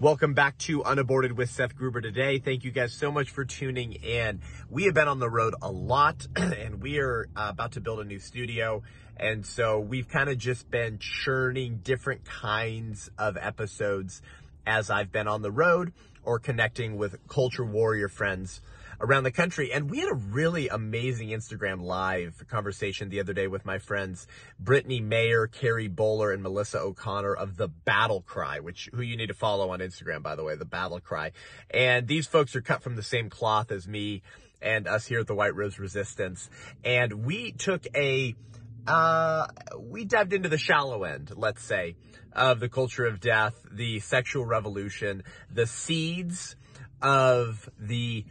Welcome back to Unaborted with Seth Gruber today. Thank you guys so much for tuning in. We have been on the road a lot and we are uh, about to build a new studio. And so we've kind of just been churning different kinds of episodes as I've been on the road or connecting with culture warrior friends around the country. And we had a really amazing Instagram live conversation the other day with my friends Brittany Mayer, Carrie Boller, and Melissa O'Connor of the Battle Cry, which who you need to follow on Instagram, by the way, the Battle Cry. And these folks are cut from the same cloth as me and us here at the White Rose Resistance. And we took a uh, we dived into the shallow end, let's say, of the culture of death, the sexual revolution, the seeds of the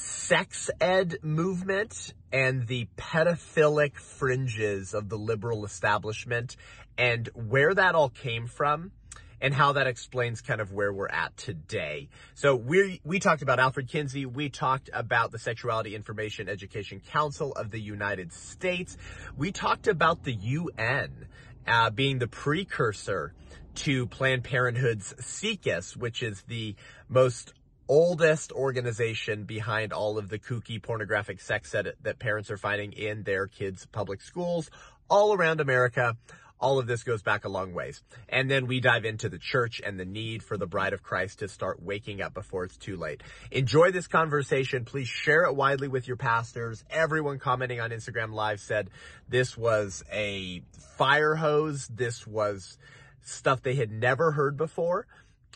sex ed movement and the pedophilic fringes of the liberal establishment and where that all came from and how that explains kind of where we're at today. So we we talked about Alfred Kinsey, we talked about the Sexuality Information Education Council of the United States. We talked about the UN uh, being the precursor to Planned Parenthood's SIECUS, which is the most oldest organization behind all of the kooky pornographic sex ed that parents are finding in their kids' public schools all around America. All of this goes back a long ways. And then we dive into the church and the need for the bride of Christ to start waking up before it's too late. Enjoy this conversation. Please share it widely with your pastors. Everyone commenting on Instagram Live said this was a fire hose. This was stuff they had never heard before.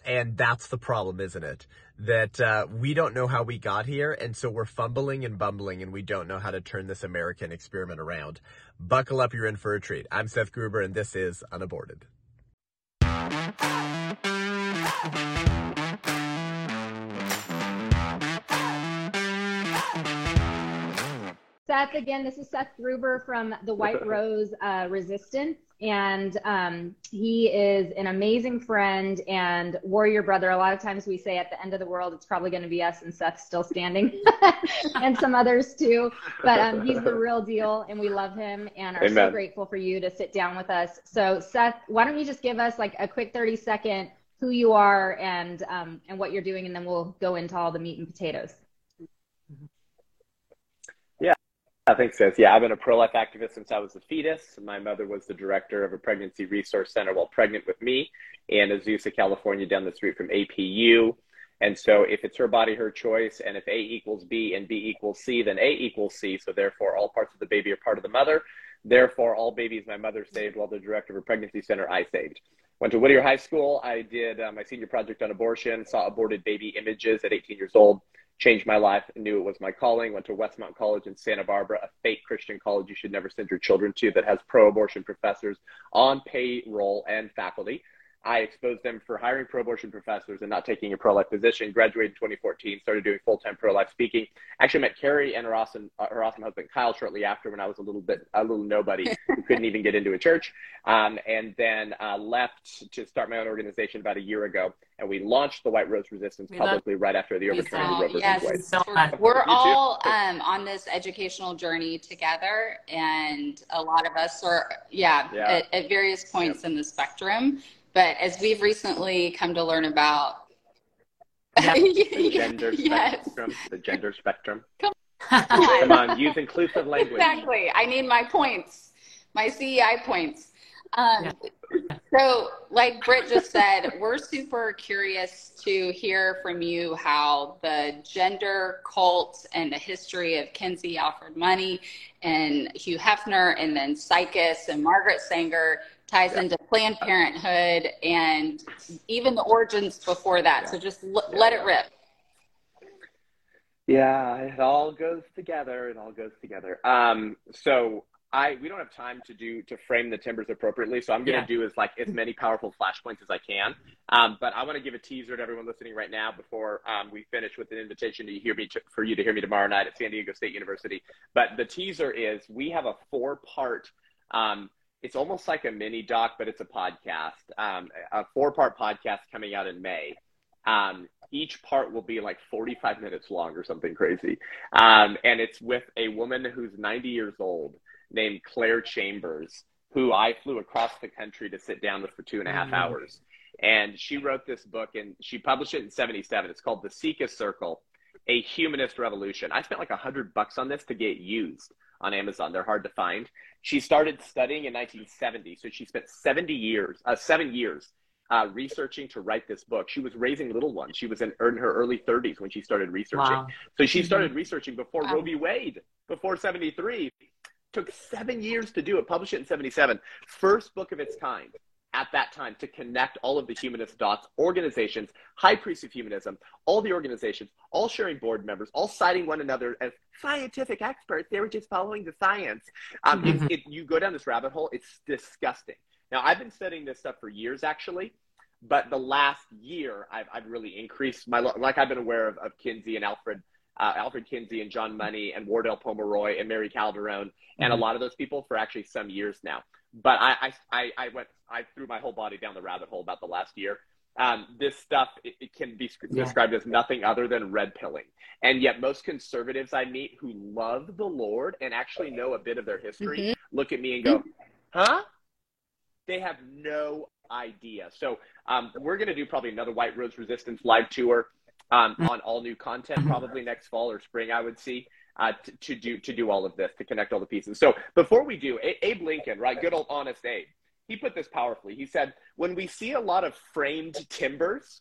And that's the problem, isn't it? That uh, we don't know how we got here, and so we're fumbling and bumbling, and we don't know how to turn this American experiment around. Buckle up, you're in for a treat. I'm Seth Gruber, and this is Unaborted. Seth, again, this is Seth Gruber from the White Rose uh, Resistance, and um, he is an amazing friend and warrior brother. A lot of times we say at the end of the world, it's probably going to be us and Seth still standing, and some others too. But um, he's the real deal, and we love him and are Amen. so grateful for you to sit down with us. So, Seth, why don't you just give us like a quick 30 second who you are and um, and what you're doing, and then we'll go into all the meat and potatoes. I think so. Yeah, I've been a pro life activist since I was a fetus. My mother was the director of a pregnancy resource center while pregnant with me in Azusa, California, down the street from APU. And so, if it's her body, her choice, and if A equals B and B equals C, then A equals C. So, therefore, all parts of the baby are part of the mother. Therefore, all babies my mother saved while the director of a pregnancy center I saved. Went to Whittier High School. I did uh, my senior project on abortion, saw aborted baby images at 18 years old changed my life and knew it was my calling. Went to Westmont College in Santa Barbara, a fake Christian college you should never send your children to that has pro abortion professors on payroll and faculty. I exposed them for hiring pro-abortion professors and not taking a pro-life position. Graduated in 2014, started doing full-time pro-life speaking. Actually met Carrie and her awesome, uh, her awesome husband Kyle shortly after when I was a little bit a little nobody who couldn't even get into a church, um, and then uh, left to start my own organization about a year ago. And we launched the White Rose Resistance we publicly right after the overturn of Roe yes, Wade. So We're all um, on this educational journey together, and a lot of us are, yeah, yeah. At, at, various points in the spectrum. But as we've recently come to learn about yep. the gender yes. spectrum, the gender spectrum. Come on. Come on, use inclusive language. Exactly. I need my points, my CEI points. Um, yeah. So, like Britt just said, we're super curious to hear from you how the gender cult and the history of Kinsey Alfred Money and Hugh Hefner and then SIECUS and Margaret Sanger ties yeah. into Planned Parenthood and even the origins before that. Yeah. So just l- yeah. let it rip. Yeah, it all goes together. It all goes together. Um, so I we don't have time to do to frame the timbers appropriately. So I'm going to do is like as many powerful flashpoints as I can. Um, but I want to give a teaser to everyone listening right now before um, we finish with an invitation to hear me for you to hear me tomorrow night at San Diego State University. But the teaser is we have a four part. Um, it's almost like a mini doc, but it's a podcast, um, a four part podcast coming out in May. Um, each part will be like 45 minutes long or something crazy. Um, and it's with a woman who's 90 years old named Claire Chambers, who I flew across the country to sit down with for two and a half mm-hmm. hours. And she wrote this book and she published it in 77. It's called The SIECUS Circle, A Humanist Revolution. I spent like a hundred bucks on this to get used on Amazon. They're hard to find. She started studying in 1970. So she spent 70 years, uh, seven years uh, researching to write this book. She was raising little ones. She was in, in her early 30s when she started researching. Wow. So she started mm-hmm. researching before wow. Roe v. Wade, before 73. Took seven years to do it, published it in 77. First book of its kind at that time to connect all of the humanist dots, organizations, high priests of humanism, all the organizations, all sharing board members, all citing one another as scientific experts. They were just following the science. Um, mm-hmm. it, it, you go down this rabbit hole, it's disgusting. Now, I've been studying this stuff for years, actually, but the last year, I've, I've really increased my, like I've been aware of, of Kinsey and Alfred uh, Alfred Kinsey and John Money and Wardell Pomeroy and Mary Calderone and mm-hmm. a lot of those people for actually some years now. But I, I, I went, I threw my whole body down the rabbit hole about the last year. Um, this stuff it, it can be yeah. described as nothing other than red pilling. And yet, most conservatives I meet who love the Lord and actually know a bit of their history mm-hmm. look at me and go, "Huh?" They have no idea. So um, we're going to do probably another White Rose Resistance live tour um, mm. on all new content probably next fall or spring, I would see. Uh, to, to, do to do all of this to connect all the pieces. So before we do, a- Abe Lincoln, right, good old honest Abe, he put this powerfully. He said, "When we see a lot of framed timbers,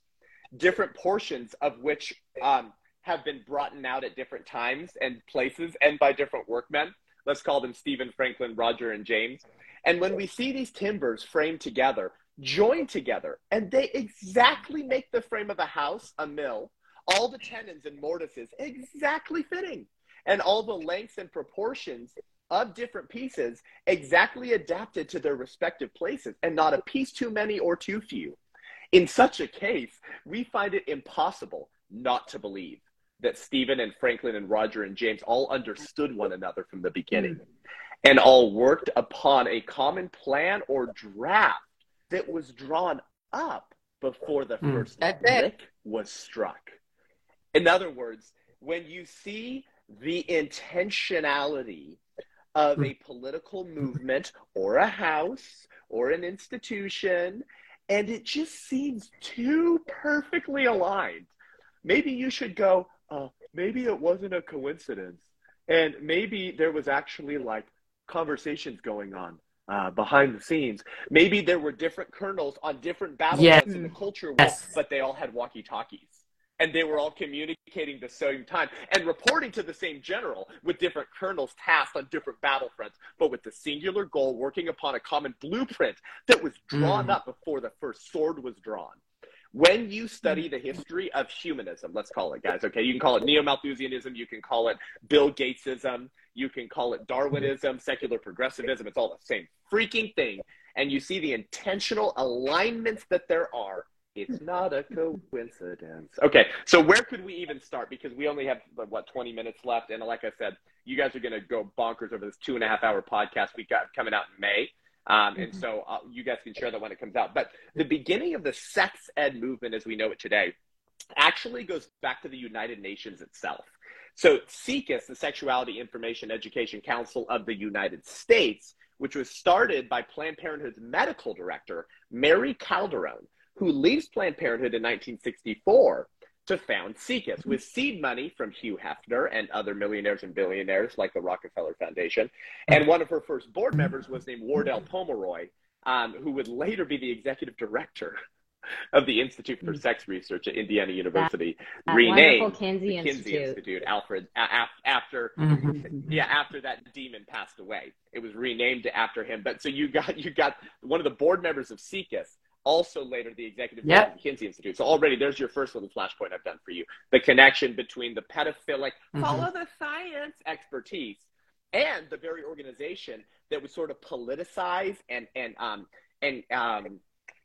different portions of which um, have been brought out at different times and places, and by different workmen, let's call them Stephen, Franklin, Roger, and James. And when we see these timbers framed together, join together and they exactly make the frame of a house a mill all the tenons and mortises exactly fitting and all the lengths and proportions of different pieces exactly adapted to their respective places and not a piece too many or too few. In such a case we find it impossible not to believe that stephen and franklin and roger and james all understood one another from the beginning and all worked upon a common plan or draft that was drawn up before the hmm. first mm, brick was struck. In other words, when you see the intentionality of a political movement or a house or an institution, and it just seems too perfectly aligned, maybe you should go, uh, maybe it wasn't a coincidence. And maybe there was actually like conversations going on uh, behind the scenes. Maybe there were different colonels on different battlefields yes. in the culture war, yes. but they all had walkie talkies. And they were all communicating the same time and reporting to the same general with different colonels tasked on different battlefronts, but with the singular goal working upon a common blueprint that was drawn mm. up before the first sword was drawn. When you study mm. the history of humanism, let's call it, guys, okay, you can call it neo Malthusianism, you can call it Bill Gatesism, you can call it Darwinism, secular progressivism. It's all the same freaking thing. And you see the intentional alignments that there are. It's not a coincidence. Okay, so where could we even start? Because we only have, what, 20 minutes left. And like I said, you guys are going to go bonkers over this two and a half hour podcast we got coming out in May. Um, and mm-hmm. so uh, you guys can share that when it comes out. But the beginning of the sex ed movement as we know it today actually goes back to the United Nations itself. So SIECUS, the Sexuality Information Education Council of the United States, which was started by Planned Parenthood's medical director, Mary Calderone, who leaves Planned Parenthood in 1964 to found SIECUS with seed money from Hugh Hefner and other millionaires and billionaires like the Rockefeller Foundation. And one of her first board members was named Wardell Pomeroy, um, who would later be the executive director of the Institute for Sex Research at Indiana University, that, that renamed Kinsey, Kinsey Institute. Institute. Alfred a- after mm-hmm. yeah after that demon passed away, it was renamed after him. But so you got you got one of the board members of SIECUS, also later the executive yep. of the Kinsey Institute. So already there's your first little flashpoint I've done for you: the connection between the pedophilic mm-hmm. follow the science expertise and the very organization that would sort of politicize and and um and um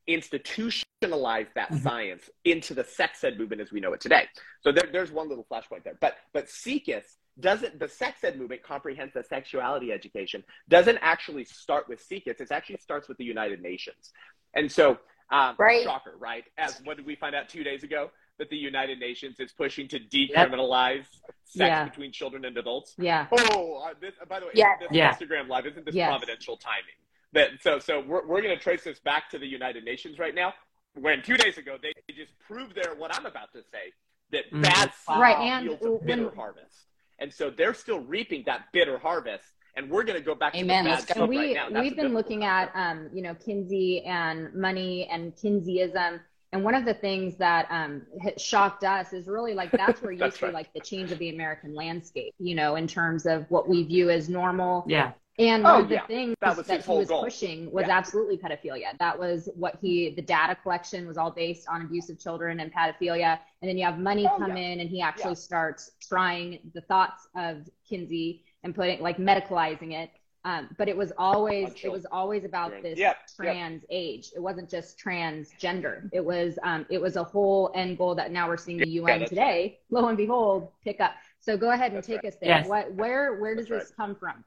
institutionalize that mm-hmm. science into the sex ed movement as we know it today. So there, there's one little flashpoint there. But but SIECUS doesn't the sex ed movement comprehensive sexuality education doesn't actually start with SIECUS. It actually starts with the United Nations. And so um, right. shocker, right? As what did we find out two days ago? That the United Nations is pushing to decriminalize yep. sex yeah. between children and adults. Yeah. Oh, uh, this, by the way, yeah. this yeah. Instagram live isn't this yes. providential timing? that so so we're, we're going to trace this back to the united nations right now when two days ago they just proved their what I'm about to say that Mhm. bad seed Right, and yields a bitter when- harvest, and so they're still reaping that bitter harvest, and we're going to go back Amen. to the Let's bad go. seed we right now. That's we've been biblical looking at um, you know Kinsey and money and Kinseyism, and one of the things that um, shocked us is really like that's where you That's see right. like the change of the American landscape, you know, in terms of what we view as normal. Yeah. And Oh, one of the yeah. things That that, was his he was goal. pushing was Yeah. absolutely pedophilia. That was what he the data collection was all based on abuse of children and pedophilia. And then you have money Oh, come yeah. in, and he actually Yeah. starts trying the thoughts of Kinsey and putting like medicalizing it. Um, but it was always it was always about Yep, this yep. trans age. It wasn't just transgender. It was um, it was a whole end goal that now we're seeing the UN that's today. Lo and behold, pick up. So go ahead and That's take right. us there. Yes. What where where does That's this come from?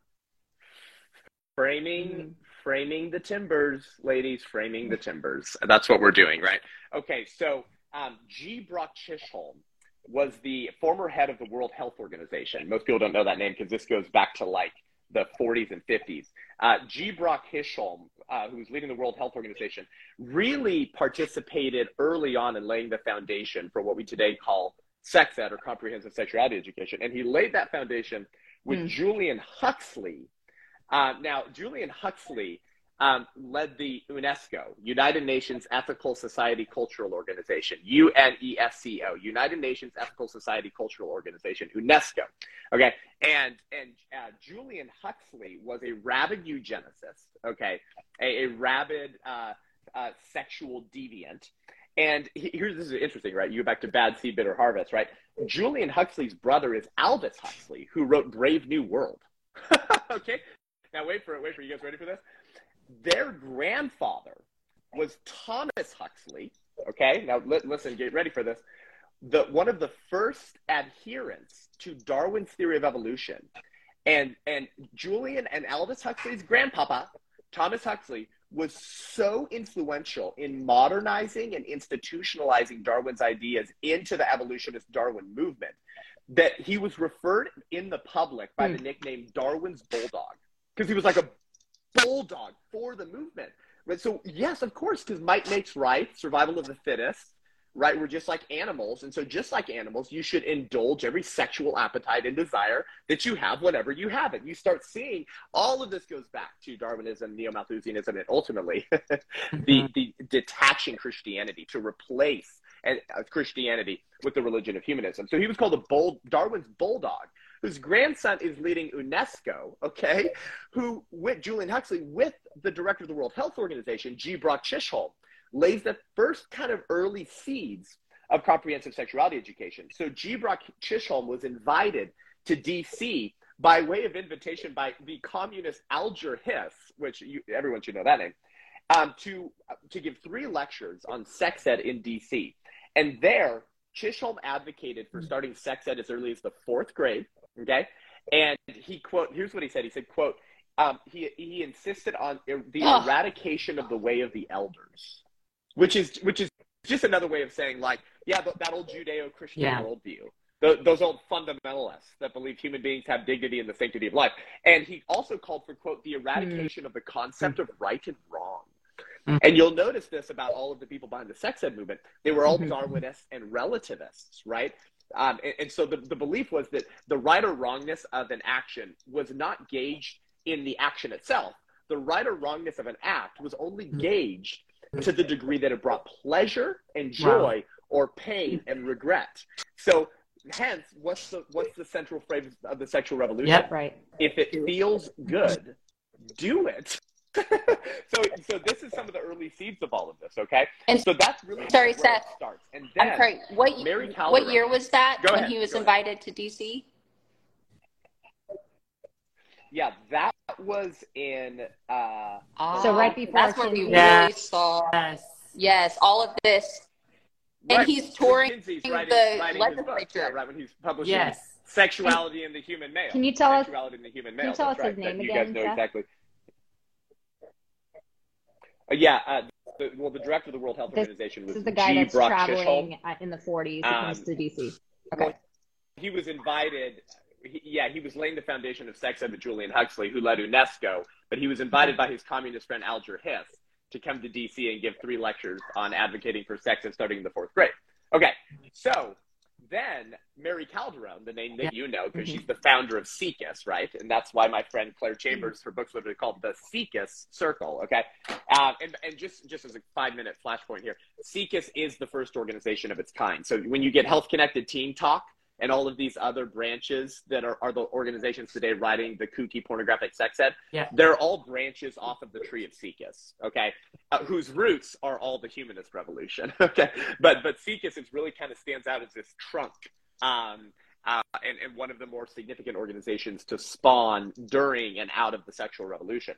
framing Mhm. framing the timbers ladies framing the timbers that's what we're doing right okay so um, g brock chisholm was the former head of the world health organization. Most people don't know that name because this goes back to like the 40s and 50s uh, g. Brock chisholm uh, who was leading the world health organization really participated early on in laying the foundation for what we today call sex ed or comprehensive sexuality education. And he laid that foundation with Hmm. julian huxley. Um, now, Julian Huxley um, led the UNESCO, United Nations Ethical Society Cultural Organization, UNESCO, United Nations Ethical Society Cultural Organization, UNESCO. Okay, and and uh, Julian Huxley was a rabid eugenicist. Okay, a, a rabid uh, uh, sexual deviant. And he- here's this is interesting, right? You go back to Bad Seed, Bitter Harvest, right? Julian Huxley's brother is Aldous Huxley, who wrote Brave New World. okay, now wait for it. Wait for it. You guys ready for this? Their grandfather was Thomas Huxley. Okay, now li- listen, get ready for this. The one of the first adherents to Darwin's theory of evolution, and and Julian and Aldous Huxley's grandpapa, Thomas Huxley, was so influential in modernizing and institutionalizing Darwin's ideas into the evolutionist Darwin movement that he was referred in the public by the hmm. nickname Darwin's Bulldog because he was like a bulldog for the movement. Right? So yes, of course, because might makes right, survival of the fittest. Right, we're just like animals, and so just like animals, you should indulge every sexual appetite and desire that you have whenever you have it. You start seeing all of this goes back to Darwinism, neo-Malthusianism, and ultimately the the detaching Christianity to replace and uh, Christianity with the religion of humanism. So he was called a bull, Darwin's bulldog, whose grandson is leading UNESCO. Okay, who with Julian Huxley with the director of the World Health Organization, G. Brock Chisholm, lays the first kind of early seeds of comprehensive sexuality education. So G. Brock Chisholm was invited to DC by way of invitation by the communist Alger Hiss, which you, everyone should know that name, um, to to give three lectures on sex ed in DC. And there, Chisholm advocated for starting sex ed as early as the fourth grade. Okay, and he quote here's what he said. He said quote um, he he insisted on er- the Ugh. eradication of the way of the elders, which is which is just another way of saying like yeah th- that old Judeo-Christian Yeah. worldview. Th those old fundamentalists that believe human beings have dignity and the sanctity of life. And he also called for, quote, the eradication of the concept of right and wrong. Mm. And you'll notice this about all of the people behind the sex ed movement. They were all Mhm. Darwinists and relativists, right? Um, and, and so the, the belief was that the right or wrongness of an action was not gauged in the action itself. The right or wrongness of an act was only Mm. gauged to the degree that it brought pleasure and joy or pain and regret. So hence, what's the what's the central phrase of the sexual revolution? Yep. Right. If it feels good, do it. So so this is some of the early seeds of all of this, okay? And- so that's really Sorry, where it Seth. starts. And then I'm sorry. What Mary what year was that Go when ahead, he was go ahead. invited to DC? yeah, that was in uh So right Ah, before that's where we Kinsey- really saw Yes. yes all of this. And right, he's touring Kinsey's the writing, writing legislature. yeah, right when he's publishing Yes. Sexuality in the Human Male. Can you tell us- Sexuality in the Human can you tell That's us his right. That name you guys know Seth? exactly. Uh, yeah, uh, the, well, the director of the World Health This- Organization This was is the guy G. that's Brock traveling in the 40s. He comes Um, to DC. Okay. he was invited. He, yeah, he was laying the foundation of sex ed with Julian Huxley, who led UNESCO. But he was invited by his communist friend Alger Hiss to come to DC and give three lectures on advocating for sex and starting in the fourth grade. Okay, so then Mary Calderone, the name that you know, because mm-hmm. she's the founder of SIECUS, right? And that's why my friend Claire Chambers, her book's literally called the SIECUS Circle, okay? Uh, and, and just, just as a five minute flashpoint here, SIECUS is the first organization of its kind. So when you get Health Connected Teen Talk, and all of these other branches that are, are the organizations today writing the kooky pornographic sex ed, yeah. they're all branches off of the tree of SIECUS, okay, uh, whose roots are all the humanist revolution, okay? But, but SIECUS is really kind of stands out as this trunk um, uh, and, and one of the more significant organizations to spawn during and out of the sexual revolution.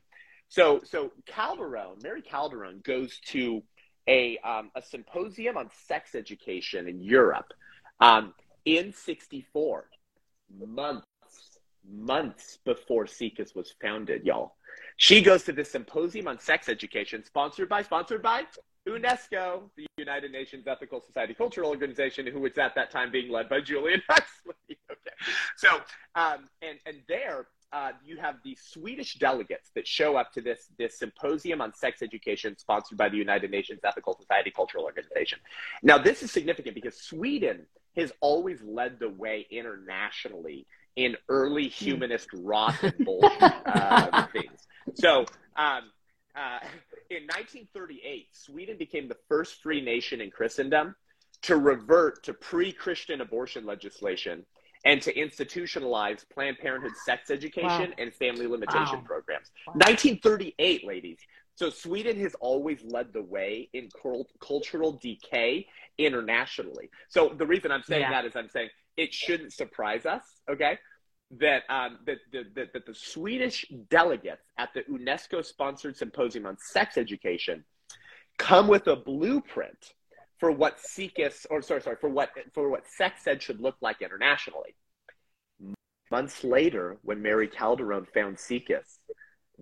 So, so Calderone, Mary Calderone goes to a, um, a symposium on sex education in Europe. Um, in 64, months, months before SIECUS was founded, y'all. She goes to this symposium on sex education, sponsored by, sponsored by UNESCO, the United Nations Ethical Society Cultural Organization, who was at that time being led by Julian Huxley. okay. So, um, and, and there, uh, you have the Swedish delegates that show up to this, this symposium on sex education sponsored by the United Nations Ethical Society Cultural Organization. Now, this is significant because Sweden has always led the way internationally in early hmm. humanist rot and bullshit uh, things. So, um, uh, in 1938, Sweden became the first free nation in Christendom to revert to pre-Christian abortion legislation and to institutionalize Planned Parenthood sex education wow. and family limitation wow. programs. Wow. 1938, ladies. So Sweden has always led the way in cultural decay internationally. So the reason I'm saying yeah. that is I'm saying it shouldn't surprise us, okay, that um, that, that, that the Swedish delegates at the UNESCO-sponsored symposium on sex education come with a blueprint for what SIECUS, or sorry, sorry, for what for what sex ed should look like internationally. Months later, when Mary Calderone found SIECUS,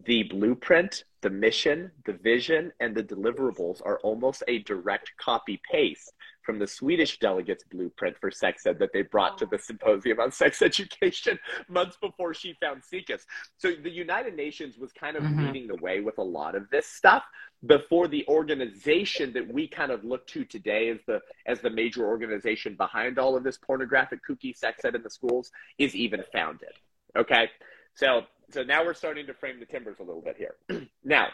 the blueprint, the mission, the vision, and the deliverables are almost a direct copy paste from the Swedish delegates' blueprint for sex ed that they brought to the symposium on sex education months before she found SIECUS. So the United Nations was kind of mm-hmm. leading the way with a lot of this stuff before the organization that we kind of look to today as the as the major organization behind all of this pornographic kooky sex ed in the schools is even founded. Okay. So so now we're starting to frame the timbers a little bit here. now,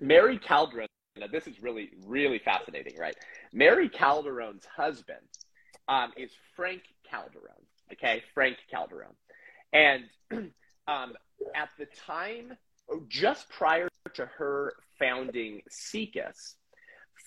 Mary Calderone, now this is really, really fascinating, right? Mary Calderone's husband um, is Frank Calderone, okay? Frank Calderone. And um, at the time, just prior to her founding SIECUS,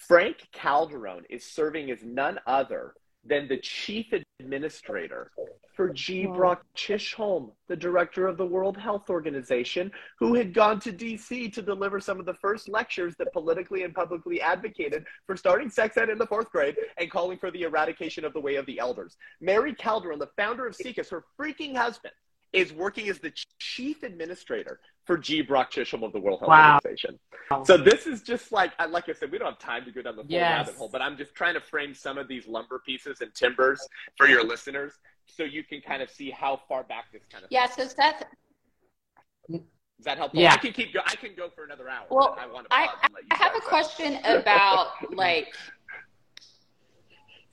Frank Calderone is serving as none other than the chief administrator for G. Brock Chisholm, the director of the World Health Organization, who had gone to DC to deliver some of the first lectures that politically and publicly advocated for starting sex ed in the fourth grade and calling for the eradication of the way of the elders. Mary Calderone, the founder of SIECUS, her freaking husband, is working as the chief administrator for G. Brock Chisholm of the World Health wow. Organization. So this is just like, like I said, we don't have time to go down the full yes. rabbit hole, but I'm just trying to frame some of these lumber pieces and timbers for your listeners, so you can kind of see how far back this kind of. Yeah. So Seth. Is that helpful? Yeah. I can keep. Go- I can go for another hour. Well, I, I, I have a question about like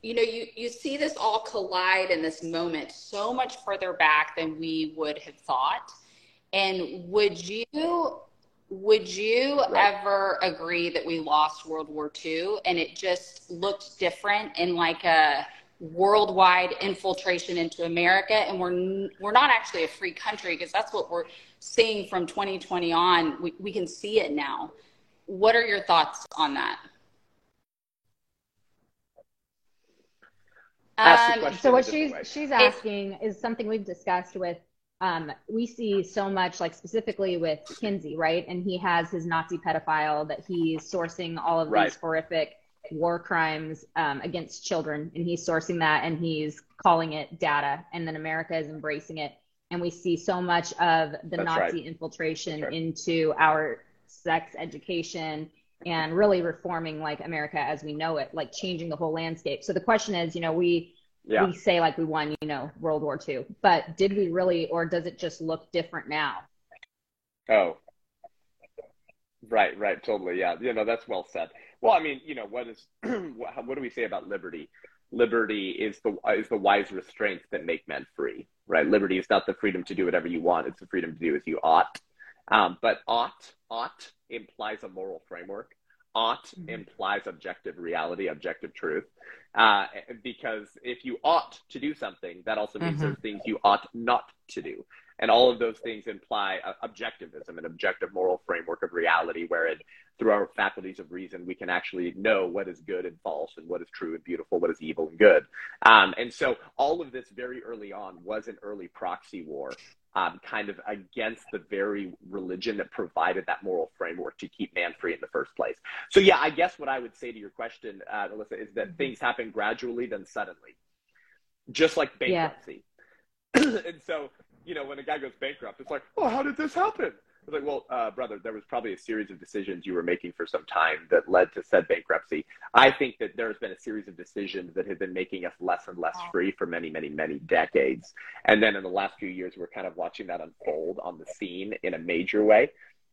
you know, you, you see this all collide in this moment so much further back than we would have thought. And would you would you right. ever agree that we lost World War II and it just looked different in like a worldwide infiltration into America and we're we're not actually a free country because that's what we're seeing from 2020 on we, we can see it now what are your thoughts on that Um, so what she's she's asking is something we've discussed with. Um, we see so much, like specifically with Kinsey, right? And he has his Nazi pedophile that he's sourcing all of right. these horrific war crimes um, against children, and he's sourcing that and he's calling it data, and then America is embracing it, and we see so much of the That's Nazi right. infiltration right. into our sex education and really reforming like America as we know it, like changing the whole landscape. So the question is, you know, we yeah. we say like we won, you know, World War II, but did we really, or does it just look different now? Oh, Right, right, totally. Yeah, you know that's well said. Well, I mean, you know, what is what do we say about liberty? Liberty is the is the wise restraints that make men free. Right, liberty is not the freedom to do whatever you want; it's the freedom to do as you ought. Um, but ought ought implies a moral framework. Ought mm-hmm. implies objective reality, objective truth. Uh, because if you ought to do something, that also means mm-hmm. there's things you ought not to do. And all of those things imply uh, objectivism, an objective moral framework of reality, wherein through our faculties of reason, we can actually know what is good and false, and what is true and beautiful, what is evil and good. Um, and so all of this very early on was an early proxy war, um, kind of against the very religion that provided that moral framework to keep man free in the first place. So, yeah, I guess what I would say to your question, uh, Alyssa, is that mm-hmm. things happen gradually, then suddenly, just like bankruptcy. Yeah. and so you know, when a guy goes bankrupt, it's like, oh, how did this happen? It's like, well, uh, brother, there was probably a series of decisions you were making for some time that led to said bankruptcy. I think that there's been a series of decisions that have been making us less and less free for many, many, many decades. And then in the last few years, we're kind of watching that unfold on the scene in a major way.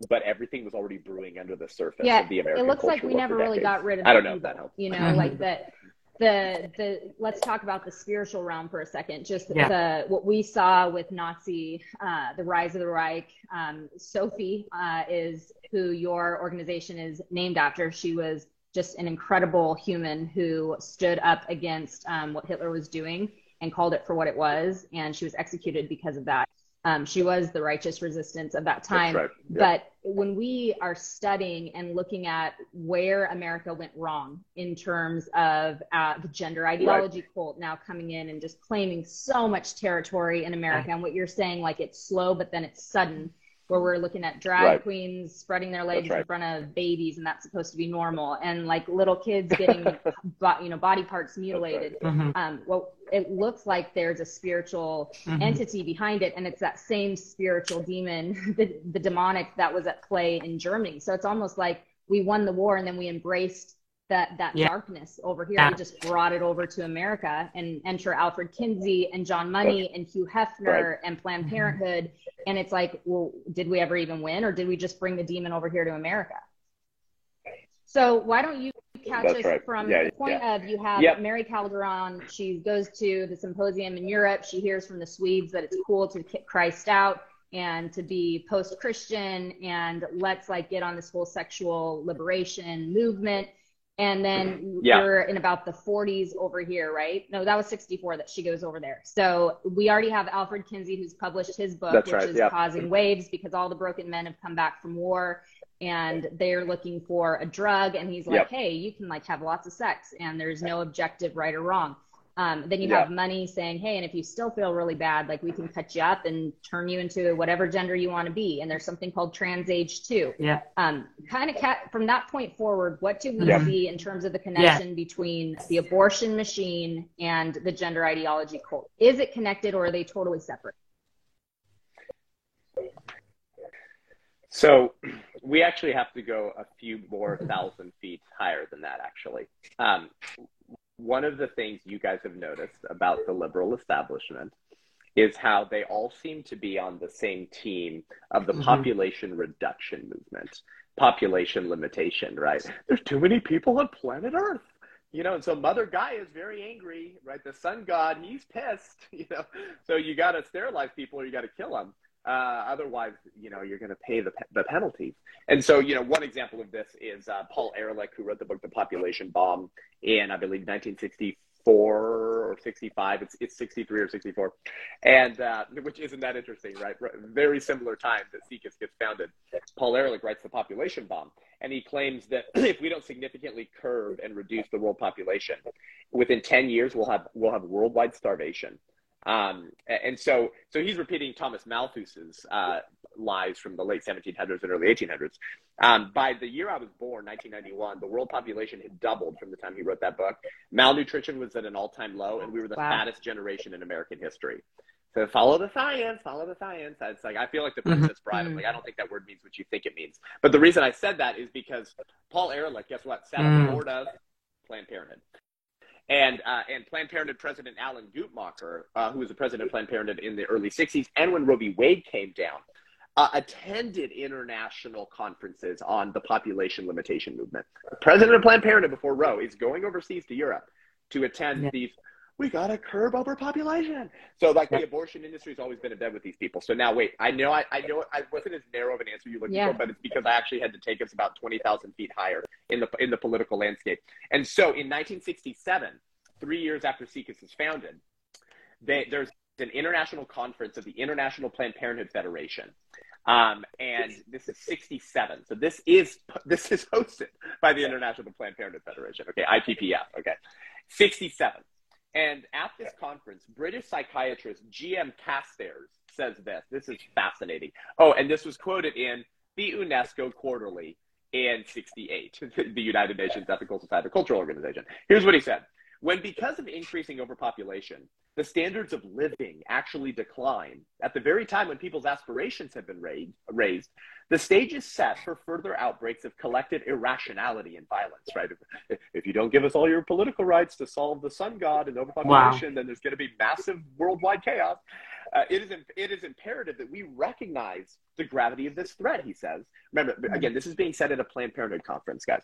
But everything was already brewing under the surface yeah, of the American It looks like we never really got rid of. I don't know if that helps. You know, like that the the let's talk about the spiritual realm for a second. Just yeah. the what we saw with Nazi, uh, the rise of the Reich. Um, Sophie uh, is who your organization is named after. She was just an incredible human who stood up against um, what Hitler was doing and called it for what it was, and she was executed because of that. Um, she was the righteous resistance of that time. Right. But when we are studying and looking at where America went wrong in terms of uh, the gender ideology right. cult now coming in and just claiming so much territory in America, and what you're saying, like it's slow, but then it's sudden where we're looking at drag right. queens spreading their legs right. in front of babies and that's supposed to be normal and like little kids getting you know body parts mutilated right. mm-hmm. um, well it looks like there's a spiritual mm-hmm. entity behind it and it's that same spiritual demon the, the demonic that was at play in germany so it's almost like we won the war and then we embraced that that yeah. darkness over here. Yeah. We just brought it over to America and enter Alfred Kinsey and John Money and Hugh Hefner right. and Planned mm-hmm. Parenthood. And it's like, well, did we ever even win, or did we just bring the demon over here to America? So why don't you catch That's us right. from yeah, the point yeah. of you have yep. Mary Calderone. She goes to the symposium in Europe. She hears from the Swedes that it's cool to kick Christ out and to be post-Christian and let's like get on this whole sexual liberation movement and then yeah. we're in about the 40s over here, right? No, that was 64 that she goes over there. So we already have Alfred Kinsey who's published his book, That's which right. is yeah. Causing Waves, because all the broken men have come back from war and they're looking for a drug. And he's like, yep. hey, you can like have lots of sex and there's no objective right or wrong. Um, then you yeah. have money saying, hey, and if you still feel really bad, like we can cut you up and turn you into whatever gender you want to be. And there's something called trans age too. Yeah. Um, kind of cat from that point forward, what do we yeah. see in terms of the connection yeah. between the abortion machine and the gender ideology cult? Is it connected or are they totally separate? So we actually have to go a few more thousand feet higher than that, actually. Um, one of the things you guys have noticed about the liberal establishment is how they all seem to be on the same team of the mm-hmm. population reduction movement, population limitation, right? There's too many people on planet Earth. You know, and so Mother Gaia is very angry, right? The sun god, he's pissed, you know. So you got to sterilize people or you got to kill them. Uh, otherwise, you know, you're going to pay the, the penalties. And so, you know, one example of this is uh, Paul Ehrlich, who wrote the book The Population Bomb in, I believe, 1964 or 65. It's, it's 63 or 64. And uh, which isn't that interesting, right? Very similar time that SIECUS gets founded. Paul Ehrlich writes The Population Bomb. And he claims that if we don't significantly curb and reduce the world population, within 10 years, we'll have, we'll have worldwide starvation. Um, and so, so he's repeating Thomas Malthus's uh, lies from the late 1700s and early 1800s. Um, by the year I was born, 1991, the world population had doubled from the time he wrote that book. Malnutrition was at an all-time low, and we were the wow. fattest generation in American history. So follow the science, follow the science. It's like I feel like the. Princess Bride. I'm like I don't think that word means what you think it means. But the reason I said that is because Paul Ehrlich, guess what, sat on the board of Planned Parenthood. And, uh, and Planned Parenthood President Alan Guttmacher, uh, who was the president of Planned Parenthood in the early 60s, and when Roe v. Wade came down, uh, attended international conferences on the population limitation movement. The president of Planned Parenthood before Roe is going overseas to Europe to attend yeah. these. We got to curb overpopulation. So, like, yeah. the abortion industry has always been in bed with these people. So now, wait, I know, I, I know, I wasn't as narrow of an answer you looking yeah. for, but it's because I actually had to take us about twenty thousand feet higher in the in the political landscape. And so, in 1967, three years after SIECUS is founded, they, there's an international conference of the International Planned Parenthood Federation. Um, and this is 67. So this is this is hosted by the International Planned Parenthood Federation. Okay, IPPF. Okay, 67. And at this conference, British psychiatrist G.M. Carstairs says this. This is fascinating. Oh, and this was quoted in the UNESCO Quarterly in 68, the United Nations Ethical Society Cultural Organization. Here's what he said. When because of increasing overpopulation, the standards of living actually decline at the very time when people's aspirations have been raised, raised the stage is set for further outbreaks of collective irrationality and violence, right? If, if you don't give us all your political rights to solve the sun god and overpopulation, wow. then there's going to be massive worldwide chaos. Uh, it, is, it is imperative that we recognize the gravity of this threat, he says. Remember, again, this is being said at a Planned Parenthood conference, guys.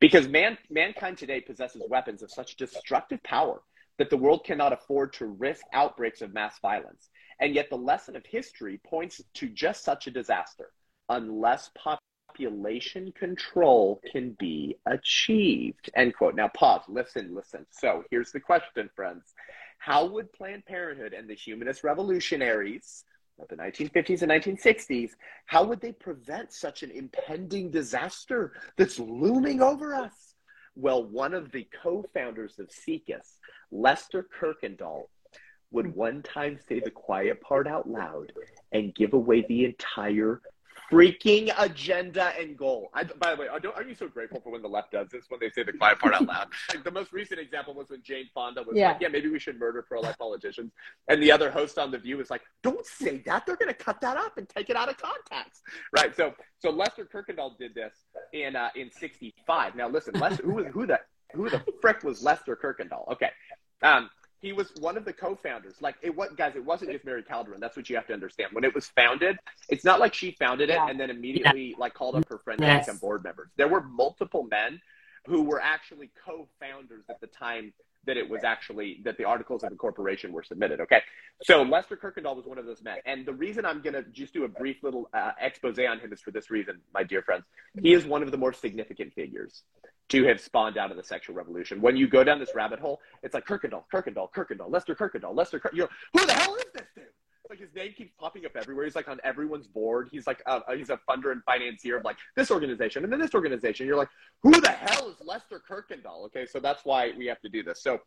Because man, mankind today possesses weapons of such destructive power that the world cannot afford to risk outbreaks of mass violence. And yet, the lesson of history points to just such a disaster unless population control can be achieved. End quote. Now, pause, listen, listen. So, here's the question, friends How would Planned Parenthood and the humanist revolutionaries of the 1950s and 1960s, how would they prevent such an impending disaster that's looming over us? Well, one of the co founders of SIECUS, Lester Kirkendall, would one time say the quiet part out loud and give away the entire freaking agenda and goal. I, by the way, aren't you so grateful for when the left does this when they say the quiet part out loud? Like the most recent example was when Jane Fonda was yeah. like, "Yeah, maybe we should murder pro-life politicians," and the other host on the View was like, "Don't say that. They're going to cut that up and take it out of context." Right. So, so Lester Kirkendall did this in uh, in '65. Now, listen, Lester, who was who the who the frick was Lester Kirkendall? Okay. Um, he was one of the co-founders. Like it was guys, it wasn't just Mary Calderone. That's what you have to understand. When it was founded, it's not like she founded it yeah. and then immediately yeah. like called up her friends yes. to become board members. There were multiple men who were actually co-founders at the time that it was actually that the articles of incorporation were submitted. Okay, so Lester Kirkendall was one of those men, and the reason I'm going to just do a brief little uh, expose on him is for this reason, my dear friends. He is one of the more significant figures to have spawned out of the sexual revolution. When you go down this rabbit hole, it's like Kirkendall, Kirkendall, Kirkendall, Lester Kirkendall, Lester. Kirk- You're who the hell is this dude? Like his name keeps popping up everywhere. He's like on everyone's board. He's like uh, he's a funder and financier of like this organization and then this organization. You're like, who the hell is Lester Kirkendall? Okay, so that's why we have to do this. So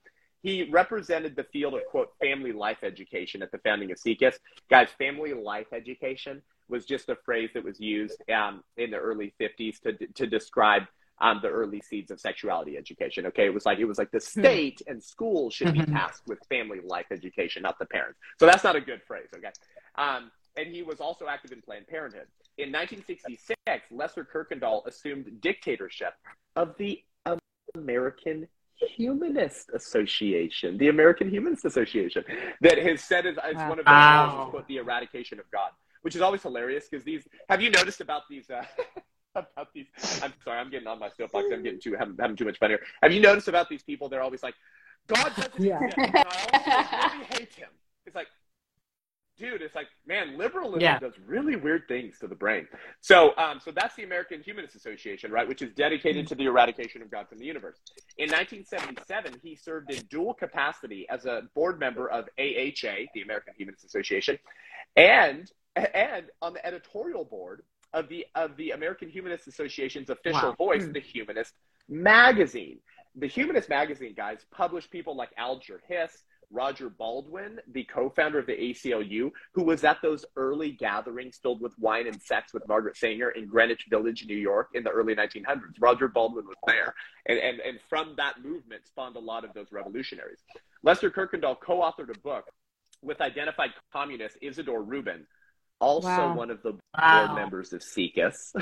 he represented the field of quote family life education at the founding of SIECUS. Guys, family life education was just a phrase that was used um, in the early 50s to to describe um, the early seeds of sexuality education. Okay, it was like it was like the hmm. state and schools should be tasked with family life education, not the parents. So that's not a good phrase. Okay, um, and he was also active in Planned Parenthood. In 1966, Lester Kirkendall assumed dictatorship of the American Humanist Association, the American Humanist Association, that has said is, is one of their wow. goals, the eradication of God, which is always hilarious because these. Have you noticed about these? Uh, about these. I'm sorry, I'm getting on my soapbox. I'm getting too having, having too much fun here. Have you noticed about these people? They're always like, God doesn't yeah. exist. I really hate him. It's like, dude, it's like, man, liberalism yeah. does really weird things to the brain. So, um, so that's the American Humanist Association, right, which is dedicated to the eradication of God from the universe. In 1977, he served in dual capacity as a board member of AHA, the American Humanist Association, and and on the editorial board of the of the American Humanist Association's official wow. voice, hmm. the Humanist Magazine. The Humanist Magazine guys published people like Alger Hiss, Roger Baldwin, the co-founder of the ACLU, who was at those early gatherings filled with wine and sex with Margaret Sanger in Greenwich Village, New York, in the early 1900s. Roger Baldwin was there, and and and from that movement spawned a lot of those revolutionaries. Lester Kirkendall co-authored a book with identified communist Isidore Rubin also wow. one of the wow. board members of SIECUS.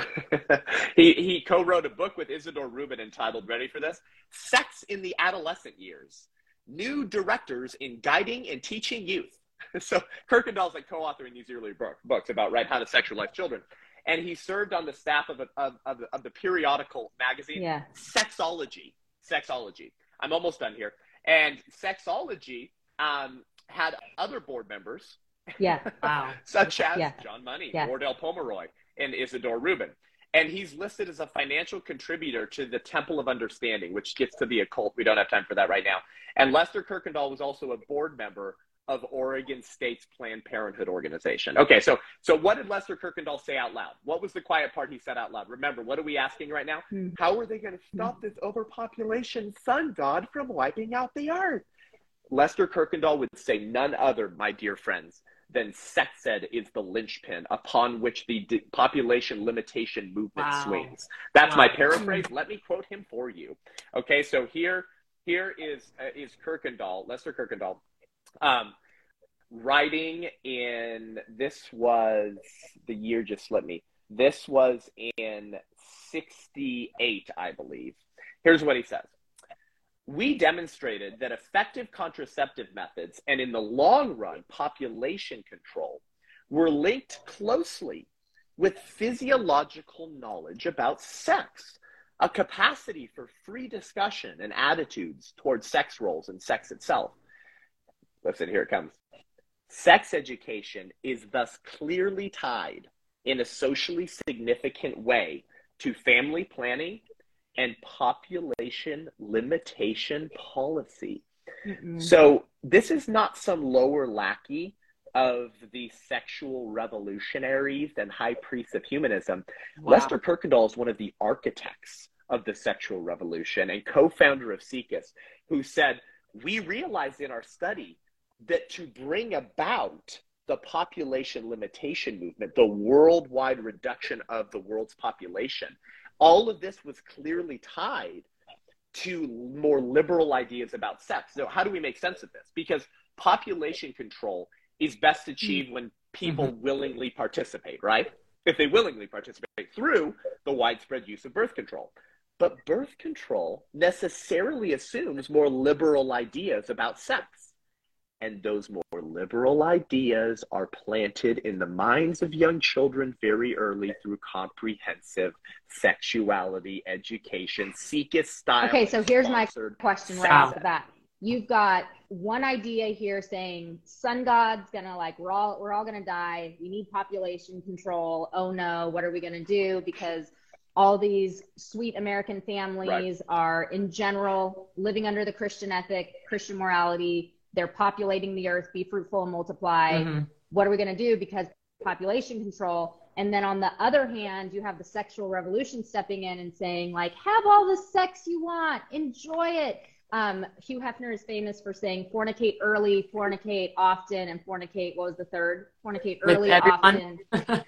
he, he co wrote a book with Isidore Rubin entitled, ready for this? Sex in the Adolescent Years New Directors in Guiding and Teaching Youth so Kirkendall's like co-authoring these earlier books about right how to sexualize children, and he served on the staff of a, of, of, of the periodical magazine Yeah. Sexology. Sexology. I'm almost done here. And Sexology um, had other board members Yeah. Wow. such as Yeah. John Money, Yeah. Wardell Pomeroy, and Isidore Rubin. And he's listed as a financial contributor to the Temple of Understanding, which gets to the occult. We don't have time for that right now. And Lester Kirkendall was also a board member of Oregon State's Planned Parenthood organization. Okay, so so what did Lester Kirkendall say out loud? What was the quiet part he said out loud? Remember, what are we asking right now? Hmm. How are they going to stop this overpopulation sun god from wiping out the earth? Lester Kirkendall would say none other, my dear friends, than sex ed is the linchpin upon which the population limitation movement Wow. swings. That's my paraphrase. Let me quote him for you. Okay, so here here is uh, is Kirkendall, Lester Kirkendall, um, writing in this was the year. Just let me. This was in '68, I believe. Here's what he says. We demonstrated that effective contraceptive methods and, in the long run, population control were linked closely with physiological knowledge about sex, a capacity for free discussion and attitudes towards sex roles and sex itself. Listen, here it comes. Sex education is thus clearly tied in a socially significant way to family planning and population limitation policy. Mm-mm. So this is not some lower lackey of the sexual revolutionaries and high priests of humanism. Wow. Lester Kirkendall is one of the architects of the sexual revolution and co-founder of SIECUS, who said, we realized in our study that to bring about the population limitation movement, the worldwide reduction of the world's population, all of this was clearly tied to more liberal ideas about sex. So, how do we make sense of this? Because population control is best achieved when people mm-hmm. willingly participate, right? If they willingly participate through the widespread use of birth control. But birth control necessarily assumes more liberal ideas about sex. And those more liberal ideas are planted in the minds of young children very early through comprehensive sexuality education, SIECUS style. Okay, so here's my question right off the bat. You've got one idea here saying sun god's gonna like we're all we're all gonna die. We need population control. Oh no, what are we gonna do? Because all these sweet American families are in general living under the Christian ethic, Christian morality. They're populating the earth, be fruitful and multiply. Mhm. What are we going to do? Because population control. And then on the other hand, you have the sexual revolution stepping in and saying, like, have all the sex you want, enjoy it. Um, Hugh Hefner is famous for saying, fornicate early, fornicate often, and fornicate, what was the third? Fornicate early, everyone. often,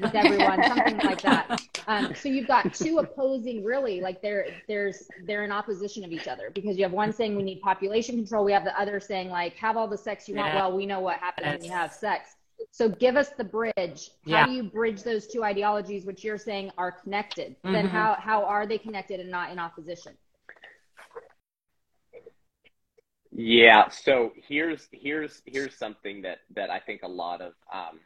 with everyone, something like that. Um, so you've got two opposing, really, like they're there's they're in opposition of each other because you have one saying we need population control, we have the other saying like have all the sex you want. Well, we know what happens when you have sex. So give us the bridge. How Yeah. do you bridge those two ideologies, which you're saying are connected? Then Mhm. how how are they connected and not in opposition? Yeah. So here's here's here's something that that I think a lot of um,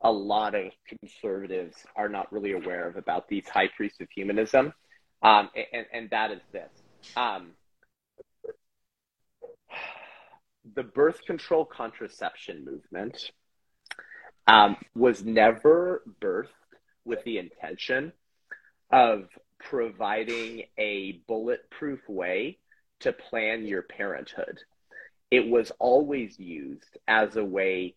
a lot of conservatives are not really aware of about these high priests of humanism, um, and and that is this: um, the birth control contraception movement um, was never birthed with the intention of providing a bulletproof way to plan your parenthood. It was always used as a way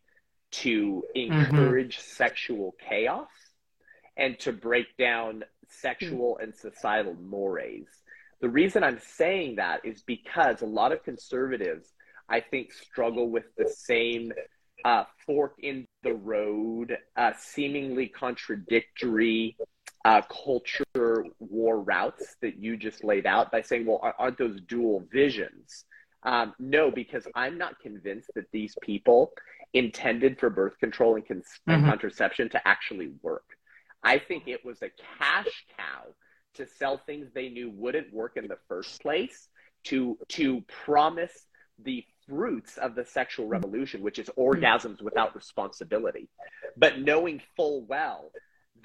to encourage sexual chaos and to break down sexual and societal mores. The reason I'm saying that is because a lot of conservatives, I think, struggle with the same uh, fork in the road, uh, seemingly contradictory uh, culture war routes that you just laid out by saying, well, aren't those dual visions? Um, no, because I'm not convinced that these people intended for birth control and, cons- and contraception to actually work. I think it was a cash cow to sell things they knew wouldn't work in the first place, to to promise the fruits of the sexual revolution, which is orgasms without responsibility, but knowing full well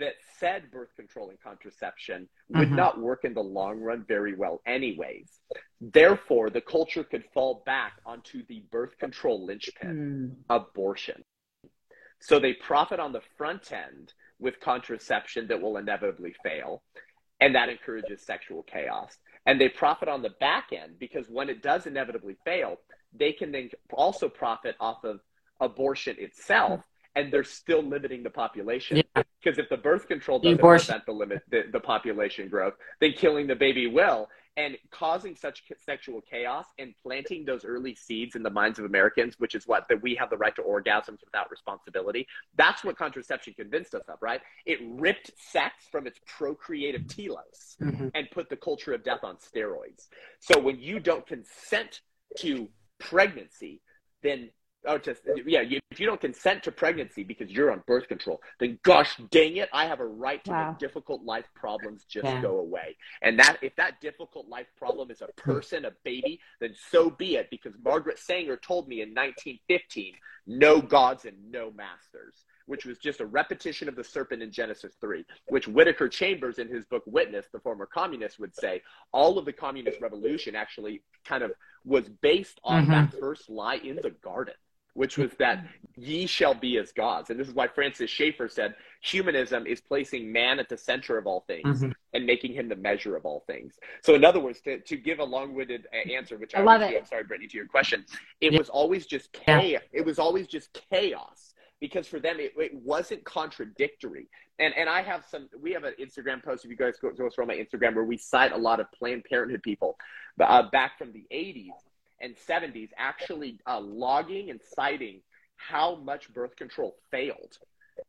that said birth control and contraception would mm-hmm. not work in the long run very well, anyways. Therefore, the culture could fall back onto the birth control linchpin, mm. abortion. So they profit on the front end with contraception that will inevitably fail, and that encourages sexual chaos. And they profit on the back end because when it does inevitably fail, they can then also profit off of abortion itself and they're still limiting the population. Because if the birth control doesn't prevent the limit the, the population growth, then killing the baby will. And causing such sexual chaos and planting those early seeds in the minds of Americans, which is what that we have the right to orgasms without responsibility. That's what contraception convinced us of, right? It ripped sex from its procreative telos mm-hmm. and put the culture of death on steroids. So when you don't consent to pregnancy, then Oh, just yeah. You, if you don't consent to pregnancy because you're on birth control, then gosh dang it, I have a right to wow. make difficult life problems just yeah. go away. And that if that difficult life problem is a person, a baby, then so be it. Because Margaret Sanger told me in 1915, no gods and no masters which was just a repetition of the serpent in Genesis 3, which Whittaker Chambers in his book Witness, the former communist, would say all of the communist revolution actually kind of was based on mm-hmm. that first lie in the garden which was that ye shall be as gods. And this is why Francis Schaeffer said humanism is placing man at the center of all things mm-hmm. and making him the measure of all things. So, in other words, to, to give a long winded uh, answer, which I, I love it. I'm sorry, Brittany, to your question, it yeah. was always just chaos. Yeah. It was always just chaos because for them it, it, wasn't contradictory. And and I have some. We have an Instagram post. If you guys go, go through my Instagram, where we cite a lot of Planned Parenthood people uh, back from the '80s and 70s actually uh, logging and citing how much birth control failed.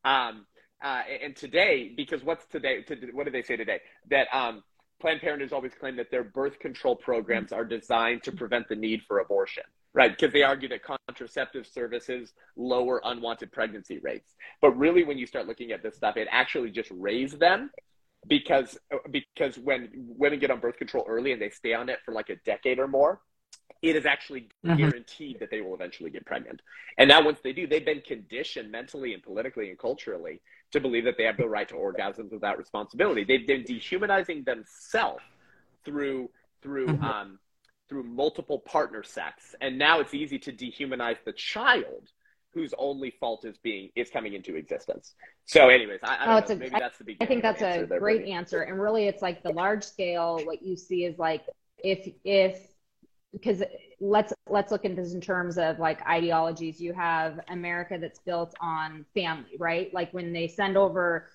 Um, uh, and today, because what's today? What do they say today? That um, Planned Parenthood always claimed that their birth control programs are designed to prevent the need for abortion, right? Because they argue that contraceptive services lower unwanted pregnancy rates. But really, when you start looking at this stuff, it actually just raised them because because when women get on birth control early and they stay on it for like a decade or more, it is actually mm-hmm. guaranteed that they will eventually get pregnant. And now, once they do, they've been conditioned mentally and politically and culturally to believe that they have the right to orgasms without responsibility. They've been dehumanizing themselves through through mm-hmm. um, through multiple partner sex, and now it's easy to dehumanize the child whose only fault is being is coming into existence. So, anyways, I, I oh, know, a, maybe that's the I think that's a great answer, and really, it's like the large scale. What you see is like if if because let's let's look at this in terms of like ideologies. You have america that's built on family right? Like when they send over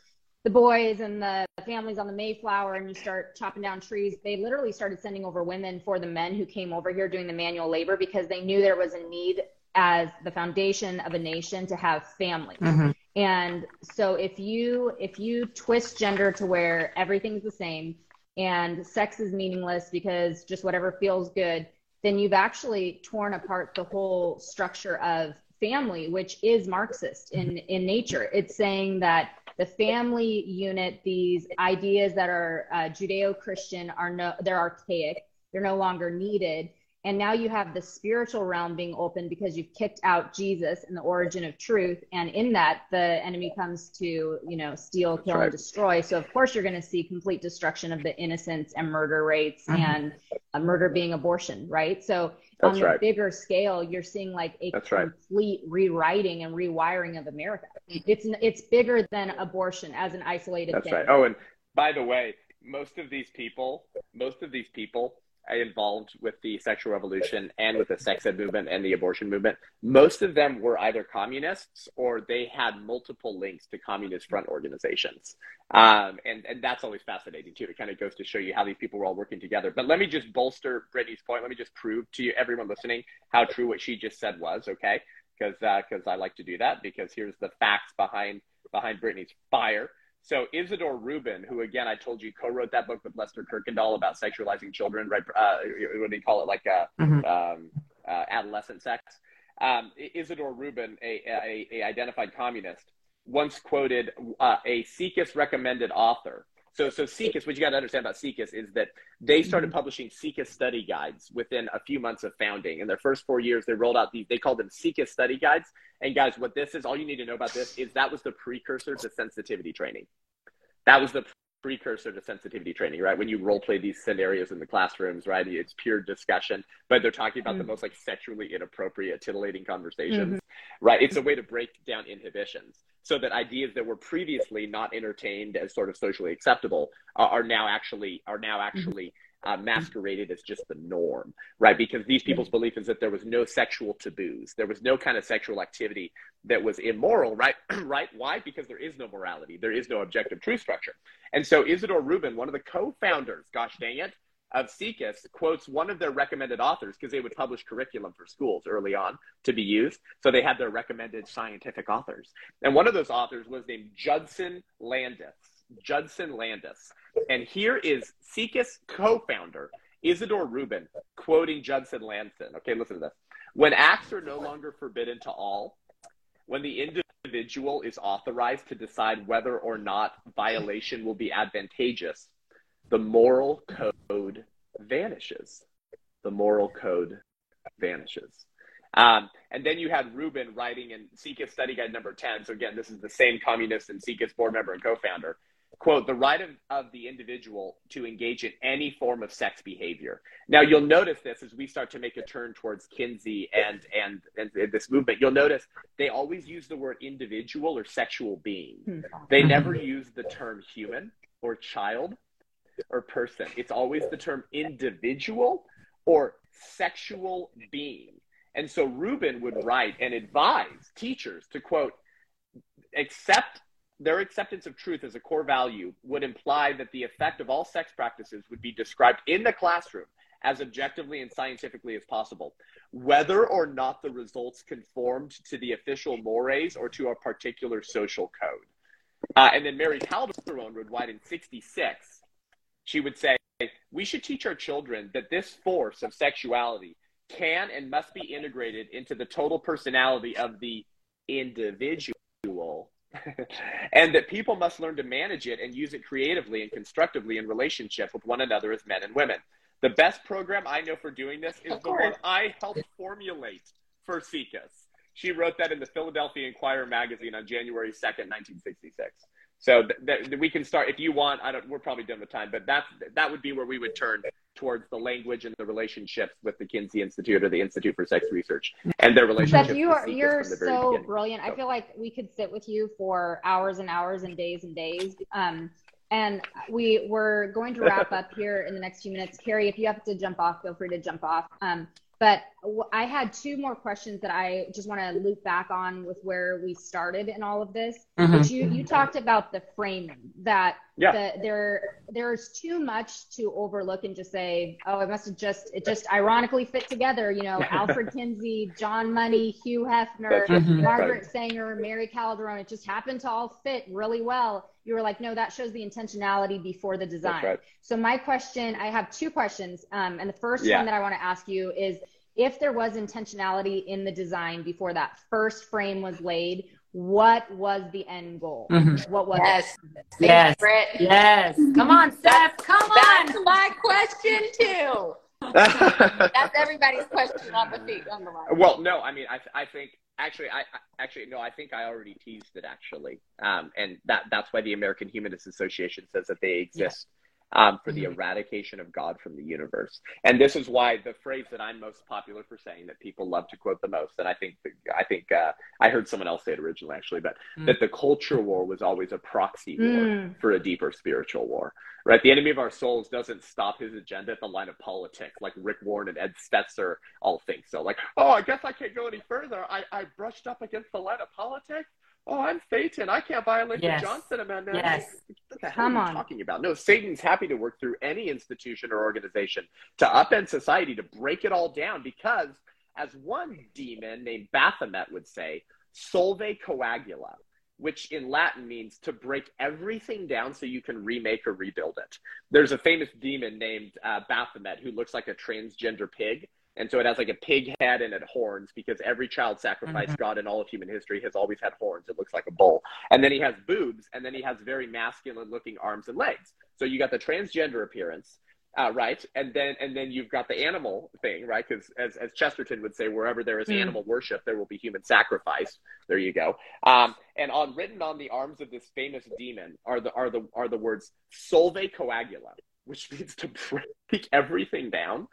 the boys and the families on the mayflower and you start chopping down trees they literally started sending over women for the men who came over here doing the manual labor because they knew there was a need as the foundation of a nation to have family. Mm-hmm. and so if you if you twist gender to where everything's the same and sex is meaningless because just whatever feels good then you've actually torn apart the whole structure of family, which is Marxist in, in nature. It's saying that the family unit, these ideas that are uh, Judeo-Christian are no, they're archaic. They're no longer needed and now you have the spiritual realm being open because you've kicked out jesus and the origin of truth and in that the enemy comes to you know steal kill right. and destroy so of course you're going to see complete destruction of the innocence and murder rates mm-hmm. and murder being abortion right so That's on a right. bigger scale you're seeing like a That's complete right. rewriting and rewiring of america it's it's bigger than abortion as an isolated That's thing. right oh and by the way most of these people most of these people involved with the sexual revolution and with the sex ed movement and the abortion movement, most of them were either communists or they had multiple links to communist front organizations. Um, and, and that's always fascinating too. It kind of goes to show you how these people were all working together. But let me just bolster Brittany's point. Let me just prove to you, everyone listening, how true what she just said was, okay? Because uh, I like to do that because here's the facts behind behind Brittany's fire. So Isidore Rubin, who again I told you co-wrote that book with Lester Kirkendall about sexualizing children, right? Uh, what do you call it? Like a, uh, mm-hmm. um, uh, adolescent sex. Um, Isidore Rubin, a, a, a, identified communist, once quoted uh, a SIECUS recommended author So, so SIECUS, what you got to understand about SIECUS is that they started publishing SIECUS study guides within a few months of founding. In their first four years, they rolled out these, they called them SIECUS study guides. And guys, what this is, all you need to know about this is that was the precursor to sensitivity training. That was the precursor to sensitivity training, right? When you role play these scenarios in the classrooms, right? It's pure discussion, but they're talking about the Mm. most like sexually inappropriate, titillating conversations, mm-hmm. right? It's a way to break down inhibitions so that ideas that were previously not entertained as sort of socially acceptable are, are now actually are now mm-hmm. actually uh, masqueraded as just the norm, right? Because these people's belief is that there was no sexual taboos, there was no kind of sexual activity that was immoral, right? right? Why? Because there is no morality, there is no objective truth structure. And so Isidore Rubin, one of the co-founders, gosh dang it, of SIECUS, quotes one of their recommended authors because they would publish curriculum for schools early on to be used. So they had their recommended scientific authors. And one of those authors was named Judson Landis. Judson Landis. And here is SIECUS co-founder Isidore Rubin quoting Judson Landis. Okay, listen to this. When acts are no longer forbidden to all, when the individual is authorized to decide whether or not violation will be advantageous, the moral code vanishes. The moral code vanishes. Um, and then you had Rubin writing in SIECUS study guide number 10. So again, this is the same communist and SIECUS board member and co-founder. Quote, the right of, of the individual to engage in any form of sex behavior. Now you'll notice this as we start to make a turn towards Kinsey and, and, and this movement. You'll notice they always use the word individual or sexual being. Hmm. They never use the term human or child or person. It's always the term individual or sexual being. And so Rubin would write and advise teachers to quote, accept their acceptance of truth as a core value would imply that the effect of all sex practices would be described in the classroom as objectively and scientifically as possible, whether or not the results conformed to the official mores or to a particular social code. Uh, and then Mary Calderone would write in 66, she would say, we should teach our children that this force of sexuality can and must be integrated into the total personality of the individual and that people must learn to manage it and use it creatively and constructively in relationship with one another as men and women. The best program I know for doing this is the one I helped formulate for SIECUS. She wrote that in the Philadelphia Inquirer magazine on January 2nd, 1966. So th- th- we can start if you want. I don't. We're probably done with time, but that's that would be where we would turn towards the language and the relationships with the Kinsey Institute or the Institute for Sex Research and their relationship. Seth, you are you're so brilliant. I feel like we could sit with you for hours and hours and days and days. Um, and we we're going to wrap up here in the next few minutes. Carrie, if you have to jump off, feel free to jump off. Um, but I had two more questions that I just want to loop back on with where we started in all of this. Mhm. Which you you talked about the framing that Yeah. the, there there's too much to overlook and just say, oh, it must have just it just ironically fit together. You know, Alfred Kinsey, John Money, Hugh Hefner, That's right. Margaret Sanger, Mary Calderone. It just happened to all fit really well. You were like, no, that shows the intentionality before the design. Right. So my question, I have two questions, um, and the first Yeah. one that I want to ask you is, if there was intentionality in the design before that first frame was laid, what was the end goal? Mhm. What was Yes. it? Yes. Britt. Yes. Come on, Seth. Come That's on. That's my question too. That's everybody's question on the feet on the line. well, no, I mean, I, I think actually, I actually no, I think I already teased it actually, um, and that that's why the American Humanist Association says that they exist. Um, for the Mhm. eradication of God from the universe, and this is why the phrase that I'm most popular for saying that people love to quote the most, and I think I think uh, I heard someone else say it originally actually, but Mm. that the culture war was always a proxy war Mm. for a deeper spiritual war. Right? The enemy of our souls doesn't stop his agenda at the line of politics, like Rick Warren and Ed Stetzer all think so. Like, oh, I guess I can't go any further. I, I brushed up against the line of politics. Oh, I'm Satan. I can't violate Yes. the Johnson Amendment. Yes. What the hell Come are you on. talking about? No, Satan's happy to work through any institution or organization to upend society, to break it all down, because as one demon named Baphomet would say, solve coagula, which in Latin means to break everything down so you can remake or rebuild it. There's a famous demon named uh, Baphomet who looks like a transgender pig. And so it has like a pig head and it horns because every child sacrificed Mhm. God in all of human history has always had horns. It looks like a bull. And then he has boobs and then he has very masculine looking arms and legs. So you got the transgender appearance. Uh, right, and then and then you've got the animal thing, right? Because as, as Chesterton would say, wherever there is Mm. animal worship, there will be human sacrifice. There you go. Um, and on written on the arms of this famous demon are the are the are the words "solve coagula," which means to break everything down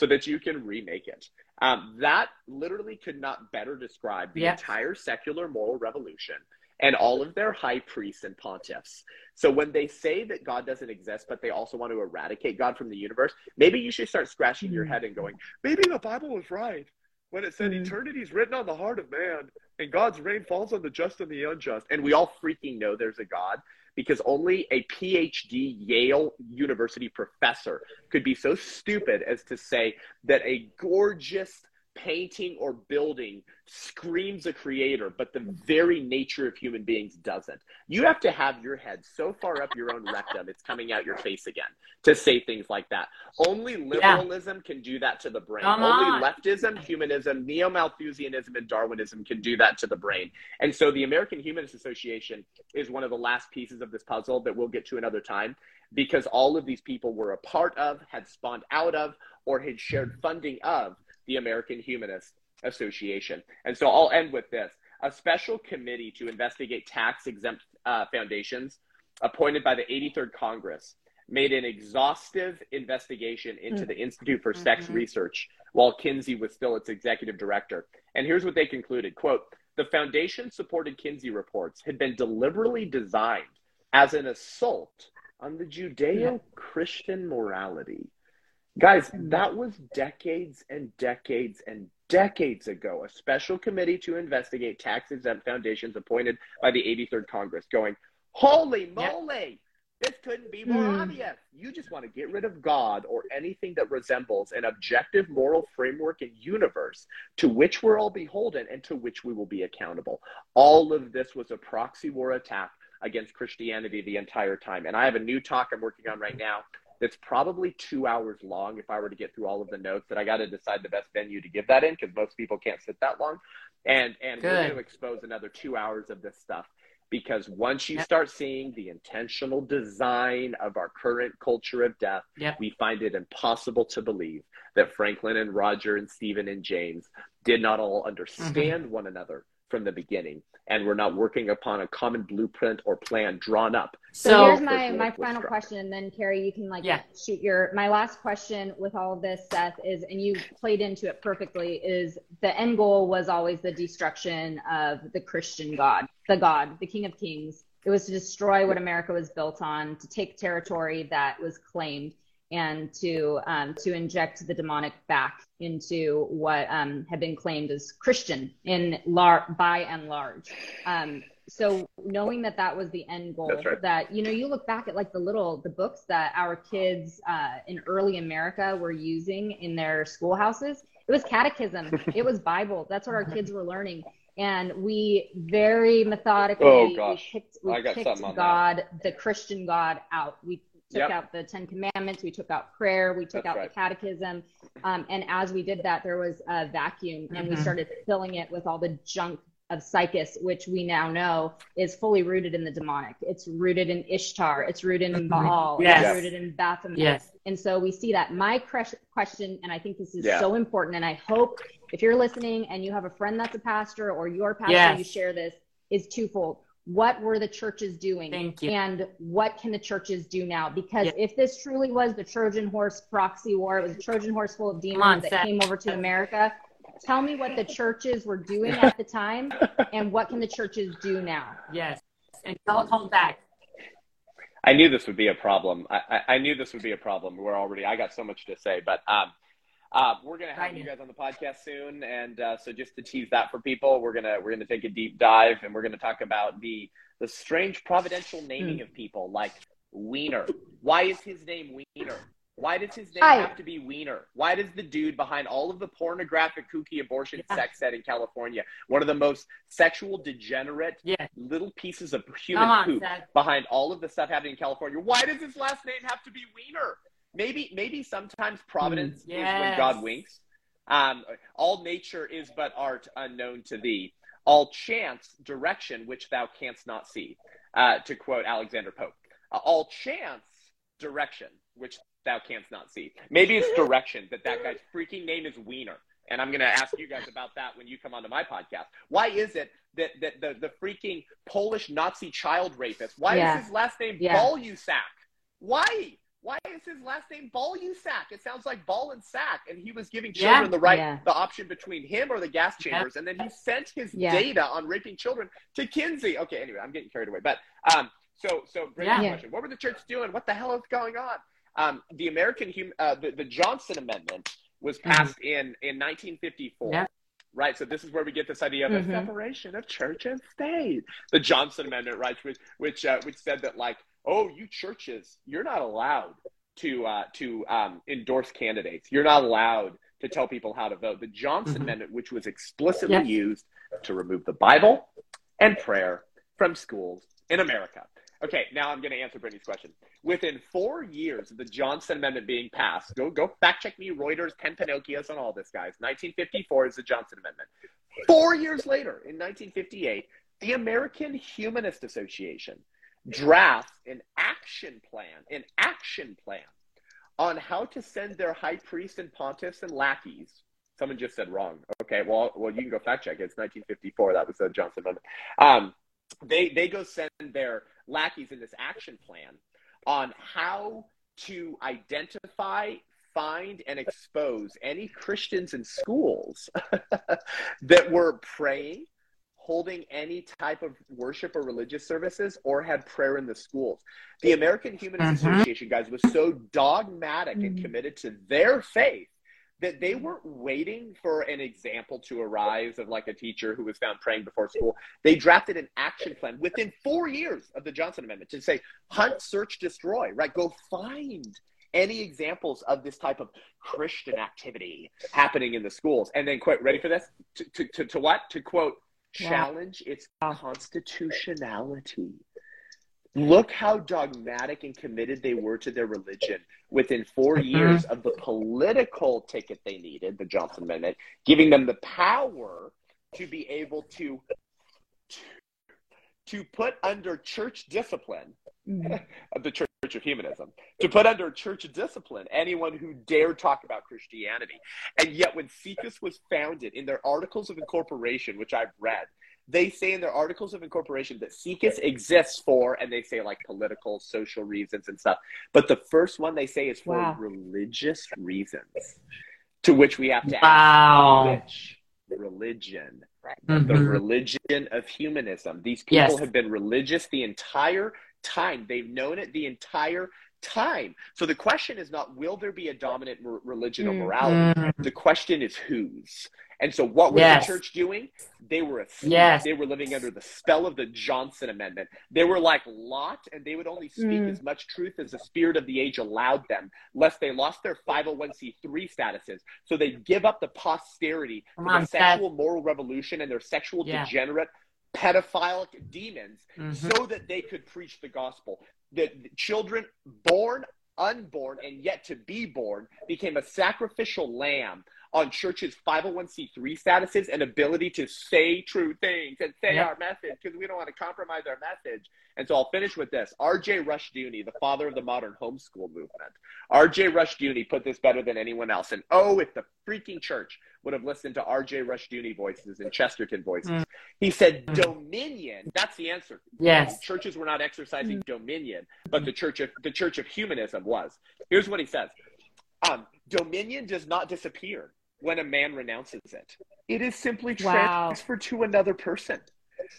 so that you can remake it. Um, that literally could not better describe the Yeah. entire secular moral revolution and all of their high priests and pontiffs. So when they say that God doesn't exist, but they also want to eradicate God from the universe, maybe you should start scratching your head and going, maybe the Bible was right when it said Mm. eternity is written on the heart of man and God's rain falls on the just and the unjust. And we all freaking know there's a God because only a PhD Yale University professor could be so stupid as to say that a gorgeous painting or building screams a creator, but the very nature of human beings doesn't. You have to have your head so far up your own rectum, it's coming out your face again to say things like that. Only liberalism can do that to the brain. Come Only on. leftism, humanism, neo Malthusianism, and Darwinism can do that to the brain. And so the American Humanist Association is one of the last pieces of this puzzle that we'll get to another time because all of these people were a part of, had spawned out of, or had shared funding of the American Humanist Association. And so I'll end with this a special committee to investigate tax exempt uh, foundations appointed by the 83rd Congress made an exhaustive investigation into the Institute for Sex Mhm. Research while Kinsey was still its executive director. And here's what they concluded quote, the foundation supported Kinsey reports had been deliberately designed as an assault on the Judeo Christian morality. Guys, that was decades and decades and decades ago. A special committee to investigate tax exempt foundations appointed by the 83rd Congress going, Holy moly! This couldn't be more Hmm. obvious. You just want to get rid of God or anything that resembles an objective moral framework and universe to which we're all beholden and to which we will be accountable. All of this was a proxy war attack against Christianity the entire time. And I have a new talk I'm working on right now that's probably two hours long if I were to get through all of the notes. That I got to decide the best venue to give that in because most people can't sit that long. And and we're going to expose another two hours of this stuff because once you Yep. start seeing the intentional design of our current culture of death, Yep. we find it impossible to believe that Franklin and Roger and Stephen and James did not all understand Mm-hmm. one another from the beginning and we're not working upon a common blueprint or plan drawn up. So, So- here's my, my final struck. question, and then Carrie, you can like Yeah. shoot your. My last question with all of this, Seth, is, and you played into it perfectly. Is the end goal was always the destruction of the Christian God, the God, the King of Kings. It was to destroy what America was built on, to take territory that was claimed, and to um, to inject the demonic back into what um, had been claimed as Christian in lar- by and large. Um, so knowing that that was the end goal, right. that you know, you look back at like the little the books that our kids uh, in early America were using in their schoolhouses. It was catechism. it was Bible. That's what our kids were learning. And we very methodically Oh, we picked, we picked on that. God, the Christian God, out. We took Yep. out the Ten Commandments. We took out prayer. We took That's out right. the catechism. Um, and as we did that, there was a vacuum, and we Mhm. started filling it with all the junk of SIECUS, which we now know is fully rooted in the demonic. It's rooted in Ishtar. It's rooted in Baal. Yes. It's rooted in Baphomet. Yes. And so we see that. My question, and I think this is Yeah. so important, and I hope if you're listening and you have a friend that's a pastor or your pastor, Yes. you share this, is twofold. What were the churches doing? Thank you. And what can the churches do now? Because Yeah. if this truly was the Trojan horse proxy war, it was a Trojan horse full of demons on, that Seth. came over to America. Tell me what the churches were doing at the time, and what can the churches do now? Yes. And don't hold back. I knew this would be a problem. I, I, I knew this would be a problem. We're already, I got so much to say, but um, uh, we're gonna have you guys on the podcast soon, and uh, so just to tease that for people, we're gonna we're gonna take a deep dive, and we're gonna talk about the the strange providential naming Hmm. of people like Wiener. Why is his name Wiener? Why does his name I- have to be Wiener? Why does the dude behind all of the pornographic kooky abortion Yeah. sex ed in California, one of the most sexual degenerate Yes. little pieces of human on, poop Seth. behind all of the stuff happening in California. Why does his last name have to be Wiener? Maybe maybe sometimes providence is when. God winks. Um, all nature is but art unknown to thee. All chance direction which thou canst not see. Uh, to quote Alexander Pope. Uh, all chance direction which thou canst not see. Maybe it's direction that that guy's freaking name is Wiener. And I'm going to ask you guys about that when you come onto my podcast. Why is it that, that the, the freaking Polish Nazi child rapist, why Yeah. is his last name Yeah. Balluseck? Why? Why is his last name Balluseck? It sounds like ball and sack. And he was giving Yeah. children the right, Yeah. the option between him or the gas chambers. And then he sent his Yeah. data on raping children to Kinsey. Okay, anyway, I'm getting carried away. But um, so, so great Yeah. question. What were the church doing? What the hell is going on? Um, the American, hum- uh, the, the Johnson Amendment was passed in, in 1954. Yeah. Right, so this is where we get this idea of a Mhm. separation of church and state. The Johnson Amendment, right, which which uh, which said that like, oh, you churches, you're not allowed to uh, to um, endorse candidates. You're not allowed to tell people how to vote. The Johnson Mhm. Amendment, which was explicitly Yeah. used to remove the Bible and prayer from schools in America. Okay, now I'm going to answer Brittany's question. Within four years of the Johnson Amendment being passed, go go fact check me, Reuters, Pen Pinocchios, on all this, guys. 1954 is the Johnson Amendment. Four years later, in 1958, the American Humanist Association drafts an action plan, an action plan on how to send their high priests and pontiffs and lackeys. Someone just said wrong. Okay, well, well, you can go fact check. It's 1954. That was the Johnson Amendment. Um, they they go send their lackeys in this action plan on how to identify, find, and expose any Christians in schools that were praying, holding any type of worship or religious services, or had prayer in the schools. The American Humanist Mhm. Association, guys, was so dogmatic and Mhm. committed to their faith that they weren't waiting for an example to arise of like a teacher who was found praying before school. They drafted an action plan within four years of the Johnson Amendment to say, hunt, search, destroy, right? Go find any examples of this type of Christian activity happening in the schools. And then, quote, ready for this? To, to, to, to what? To quote, Wow. challenge its constitutionality. Look how dogmatic and committed they were to their religion within 4 Mhm. years of the political ticket they needed, the Johnson Amendment, giving them the power to be able to to to put under church discipline. of the Church of Humanism, to put under church discipline anyone who dared talk about Christianity. And yet, when SIECUS was founded in their Articles of Incorporation, which I've read, they say in their Articles of Incorporation that SIECUS exists for, and they say like political, social reasons and stuff. But the first one they say is for Wow. religious reasons, to which we have to ask Wow. which religion? Mhm. the religion of humanism. These people Yes. have been religious the entire time. They've known it the entire time. So the question is not will there be a dominant r- religion or Mm. morality? Mm. The question is whose. And so what was Yes. the church doing? They were asleep. Yes. They were living under the spell of the Johnson Amendment. They were like Lot, and they would only speak Mm. as much truth as the spirit of the age allowed them, lest they lost their 501c3 statuses. So they'd give up the posterity on, the sexual moral revolution and their sexual Yeah. degenerate pedophilic demons Mhm. so that they could preach the gospel. The, the children born unborn and yet to be born became a sacrificial lamb on churches 501c3 statuses and ability to say true things and say Yep. our message because we don't want to compromise our message. And so I'll finish with this. R.J. Rushdoony, the father of the modern homeschool movement, R.J. Rushdoony put this better than anyone else. And oh, if the freaking church would have listened to R.J. Rushdoony voices and Chesterton voices. Mm. He said, Mm. dominion, that's the answer. Yes. Churches were not exercising Mm. dominion, but the church of the church of humanism was. Here's what he says. Um, dominion does not disappear when a man renounces it. It is simply Wow. transferred to another person,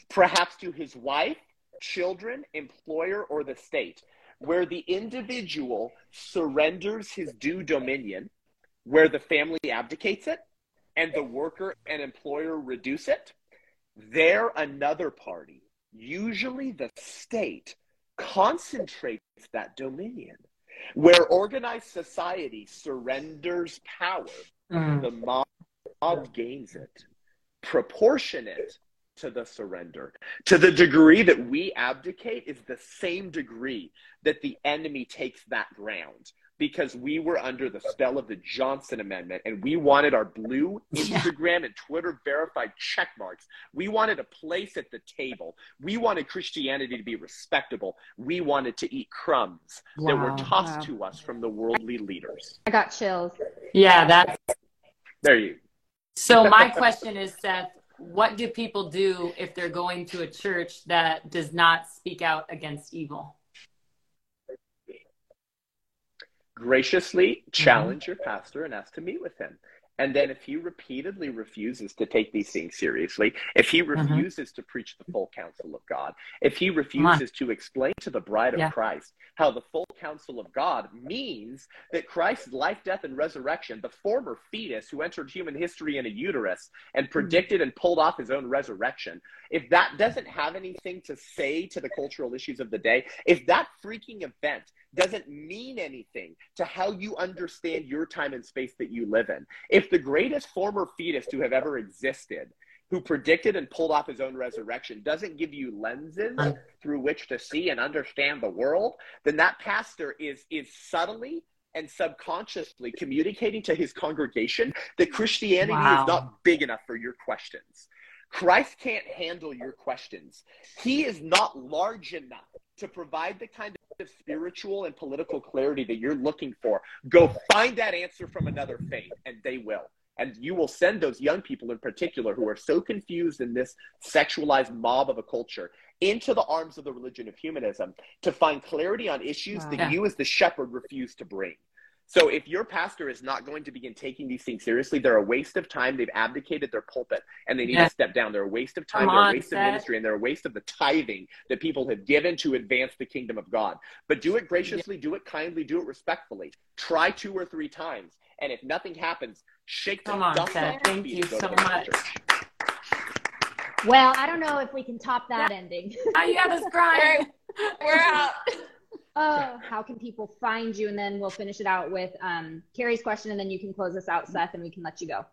perhaps to his wife, children, employer, or the state, where the individual surrenders his due dominion, where the family abdicates it, and the worker and employer reduce it. There, another party, usually the state, concentrates that dominion. Where organized society surrenders power, Mm. the mob, mob gains it, proportionate to the surrender. To the degree that we abdicate is the same degree that the enemy takes that ground. because we were under the spell of the Johnson Amendment and we wanted our blue Instagram and Twitter verified check marks. We wanted a place at the table. We wanted Christianity to be respectable. We wanted to eat crumbs wow. that were tossed wow. to us from the worldly leaders. I got chills. Yeah, that's. There you. So my question is, Seth, what do people do if they're going to a church that does not speak out against evil? graciously mm-hmm. challenge mm-hmm. your pastor and ask to meet with him. And then if he repeatedly refuses to take these things seriously, if he mm-hmm. refuses mm-hmm. to preach the full counsel of God, if he refuses to explain to the bride of yeah. Christ how the full counsel of God means that Christ's life, death, and resurrection, the former fetus who entered human history in a uterus and mm-hmm. predicted mm-hmm. and pulled off his own resurrection, if that doesn't have anything to say to the cultural issues of the day, if that freaking event doesn't mean anything to how you understand your time and space that you live in. If the greatest former fetus to have ever existed, who predicted and pulled off his own resurrection, doesn't give you lenses through which to see and understand the world, then that pastor is, is subtly and subconsciously communicating to his congregation that Christianity wow. is not big enough for your questions. Christ can't handle your questions. He is not large enough to provide the kind of spiritual and political clarity that you're looking for. Go find that answer from another faith, and they will. And you will send those young people in particular who are so confused in this sexualized mob of a culture into the arms of the religion of humanism to find clarity on issues wow. that you, as the shepherd, refuse to bring. So if your pastor is not going to begin taking these things seriously, they're a waste of time. They've abdicated their pulpit and they need yeah. to step down. They're a waste of time. Come they're a waste of ministry and they're a waste of the tithing that people have given to advance the kingdom of God. But do it graciously, yeah. do it kindly, do it respectfully. Try two or three times. And if nothing happens, shake Come on, Seth. Thank you so much. Well, I don't know if we can top that yeah. ending. Oh, you have us crying. We're out uh, how can people find you? And then we'll finish it out with um, Carrie's question, and then you can close us out, Seth, and we can let you go.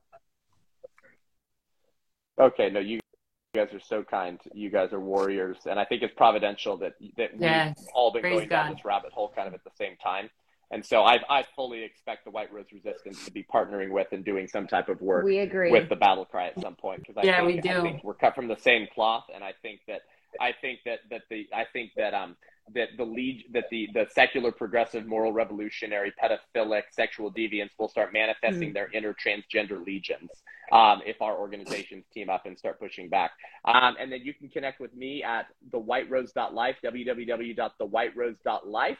Okay, no, you guys are so kind. You guys are warriors, and I think it's providential that that yes. we've all been Praise going God. down this rabbit hole kind of at the same time. And so I, I fully expect the White Rose Resistance to be partnering with and doing some type of work we agree. with the battle cry at some point because I yeah, think, we do. I think we're cut from the same cloth, and I think that I think that that the I think that um that the lead that the the secular progressive moral revolutionary pedophilic sexual deviants will start manifesting mm. their inner transgender legions um, if our organizations team up and start pushing back um, and then you can connect with me at thewhiterose.life www.thewhiterose.life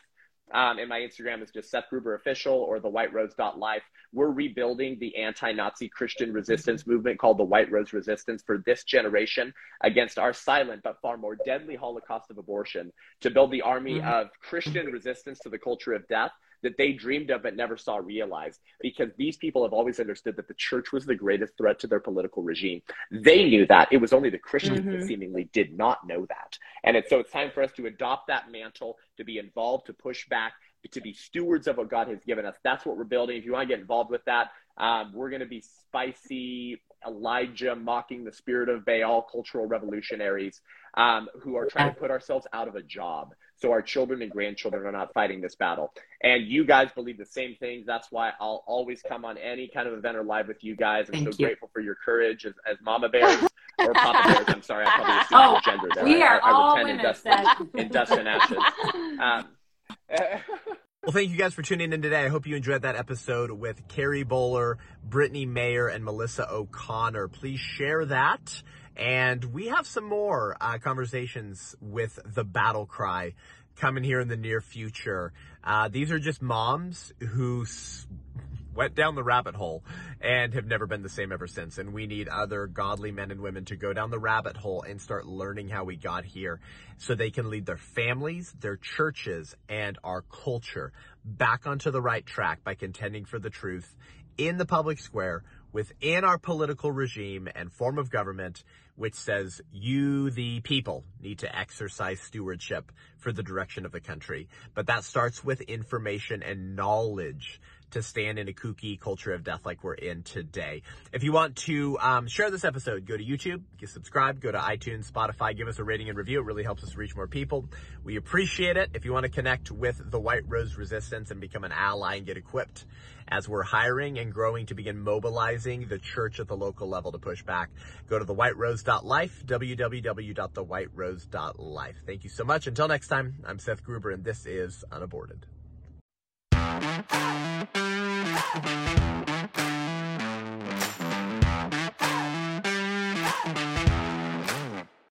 um, and my Instagram is just Seth Gruber Official or the White Rose Life. We're rebuilding the anti-Nazi Christian resistance movement called the White Rose Resistance for this generation against our silent but far more deadly Holocaust of abortion to build the army mm-hmm. of Christian resistance to the culture of death that they dreamed of but never saw realized because these people have always understood that the church was the greatest threat to their political regime. They knew that. It was only the Christians mm-hmm. that seemingly did not know that. And it's, so it's time for us to adopt that mantle, to be involved, to push back, to be stewards of what God has given us. That's what we're building. If you want to get involved with that, um, we're going to be spicy Elijah mocking the spirit of Baal cultural revolutionaries um, who are trying to put ourselves out of a job so our children and grandchildren are not fighting this battle. And you guys believe the same things. That's why I'll always come on any kind of event or live with you guys. I'm Thank so you. grateful for your courage as, as mama bears or papa bears. I'm sorry, I probably assumed oh, gender there. We are I, I, all women, in dust, in dust and ashes. Um, well, thank you guys for tuning in today. I hope you enjoyed that episode with Carrie Boller, Brittany Mayer, and Melissa O'Connor. Please share that. And we have some more uh, conversations with the battle cry coming here in the near future. Uh, these are just moms who s- went down the rabbit hole and have never been the same ever since. And we need other godly men and women to go down the rabbit hole and start learning how we got here so they can lead their families, their churches, and our culture back onto the right track by contending for the truth in the public square within our political regime and form of government, which says you, the people, need to exercise stewardship for the direction of the country. But that starts with information and knowledge to stand in a kooky culture of death like we're in today. If you want to um, share this episode, go to YouTube, get subscribe, go to iTunes, Spotify, give us a rating and review. It really helps us reach more people. We appreciate it. If you want to connect with the White Rose Resistance and become an ally and get equipped as we're hiring and growing to begin mobilizing the church at the local level to push back, go to thewhiterose.life, www.thewhiterose.life. Thank you so much. Until next time, I'm Seth Gruber, and this is Unaborted. Thank you.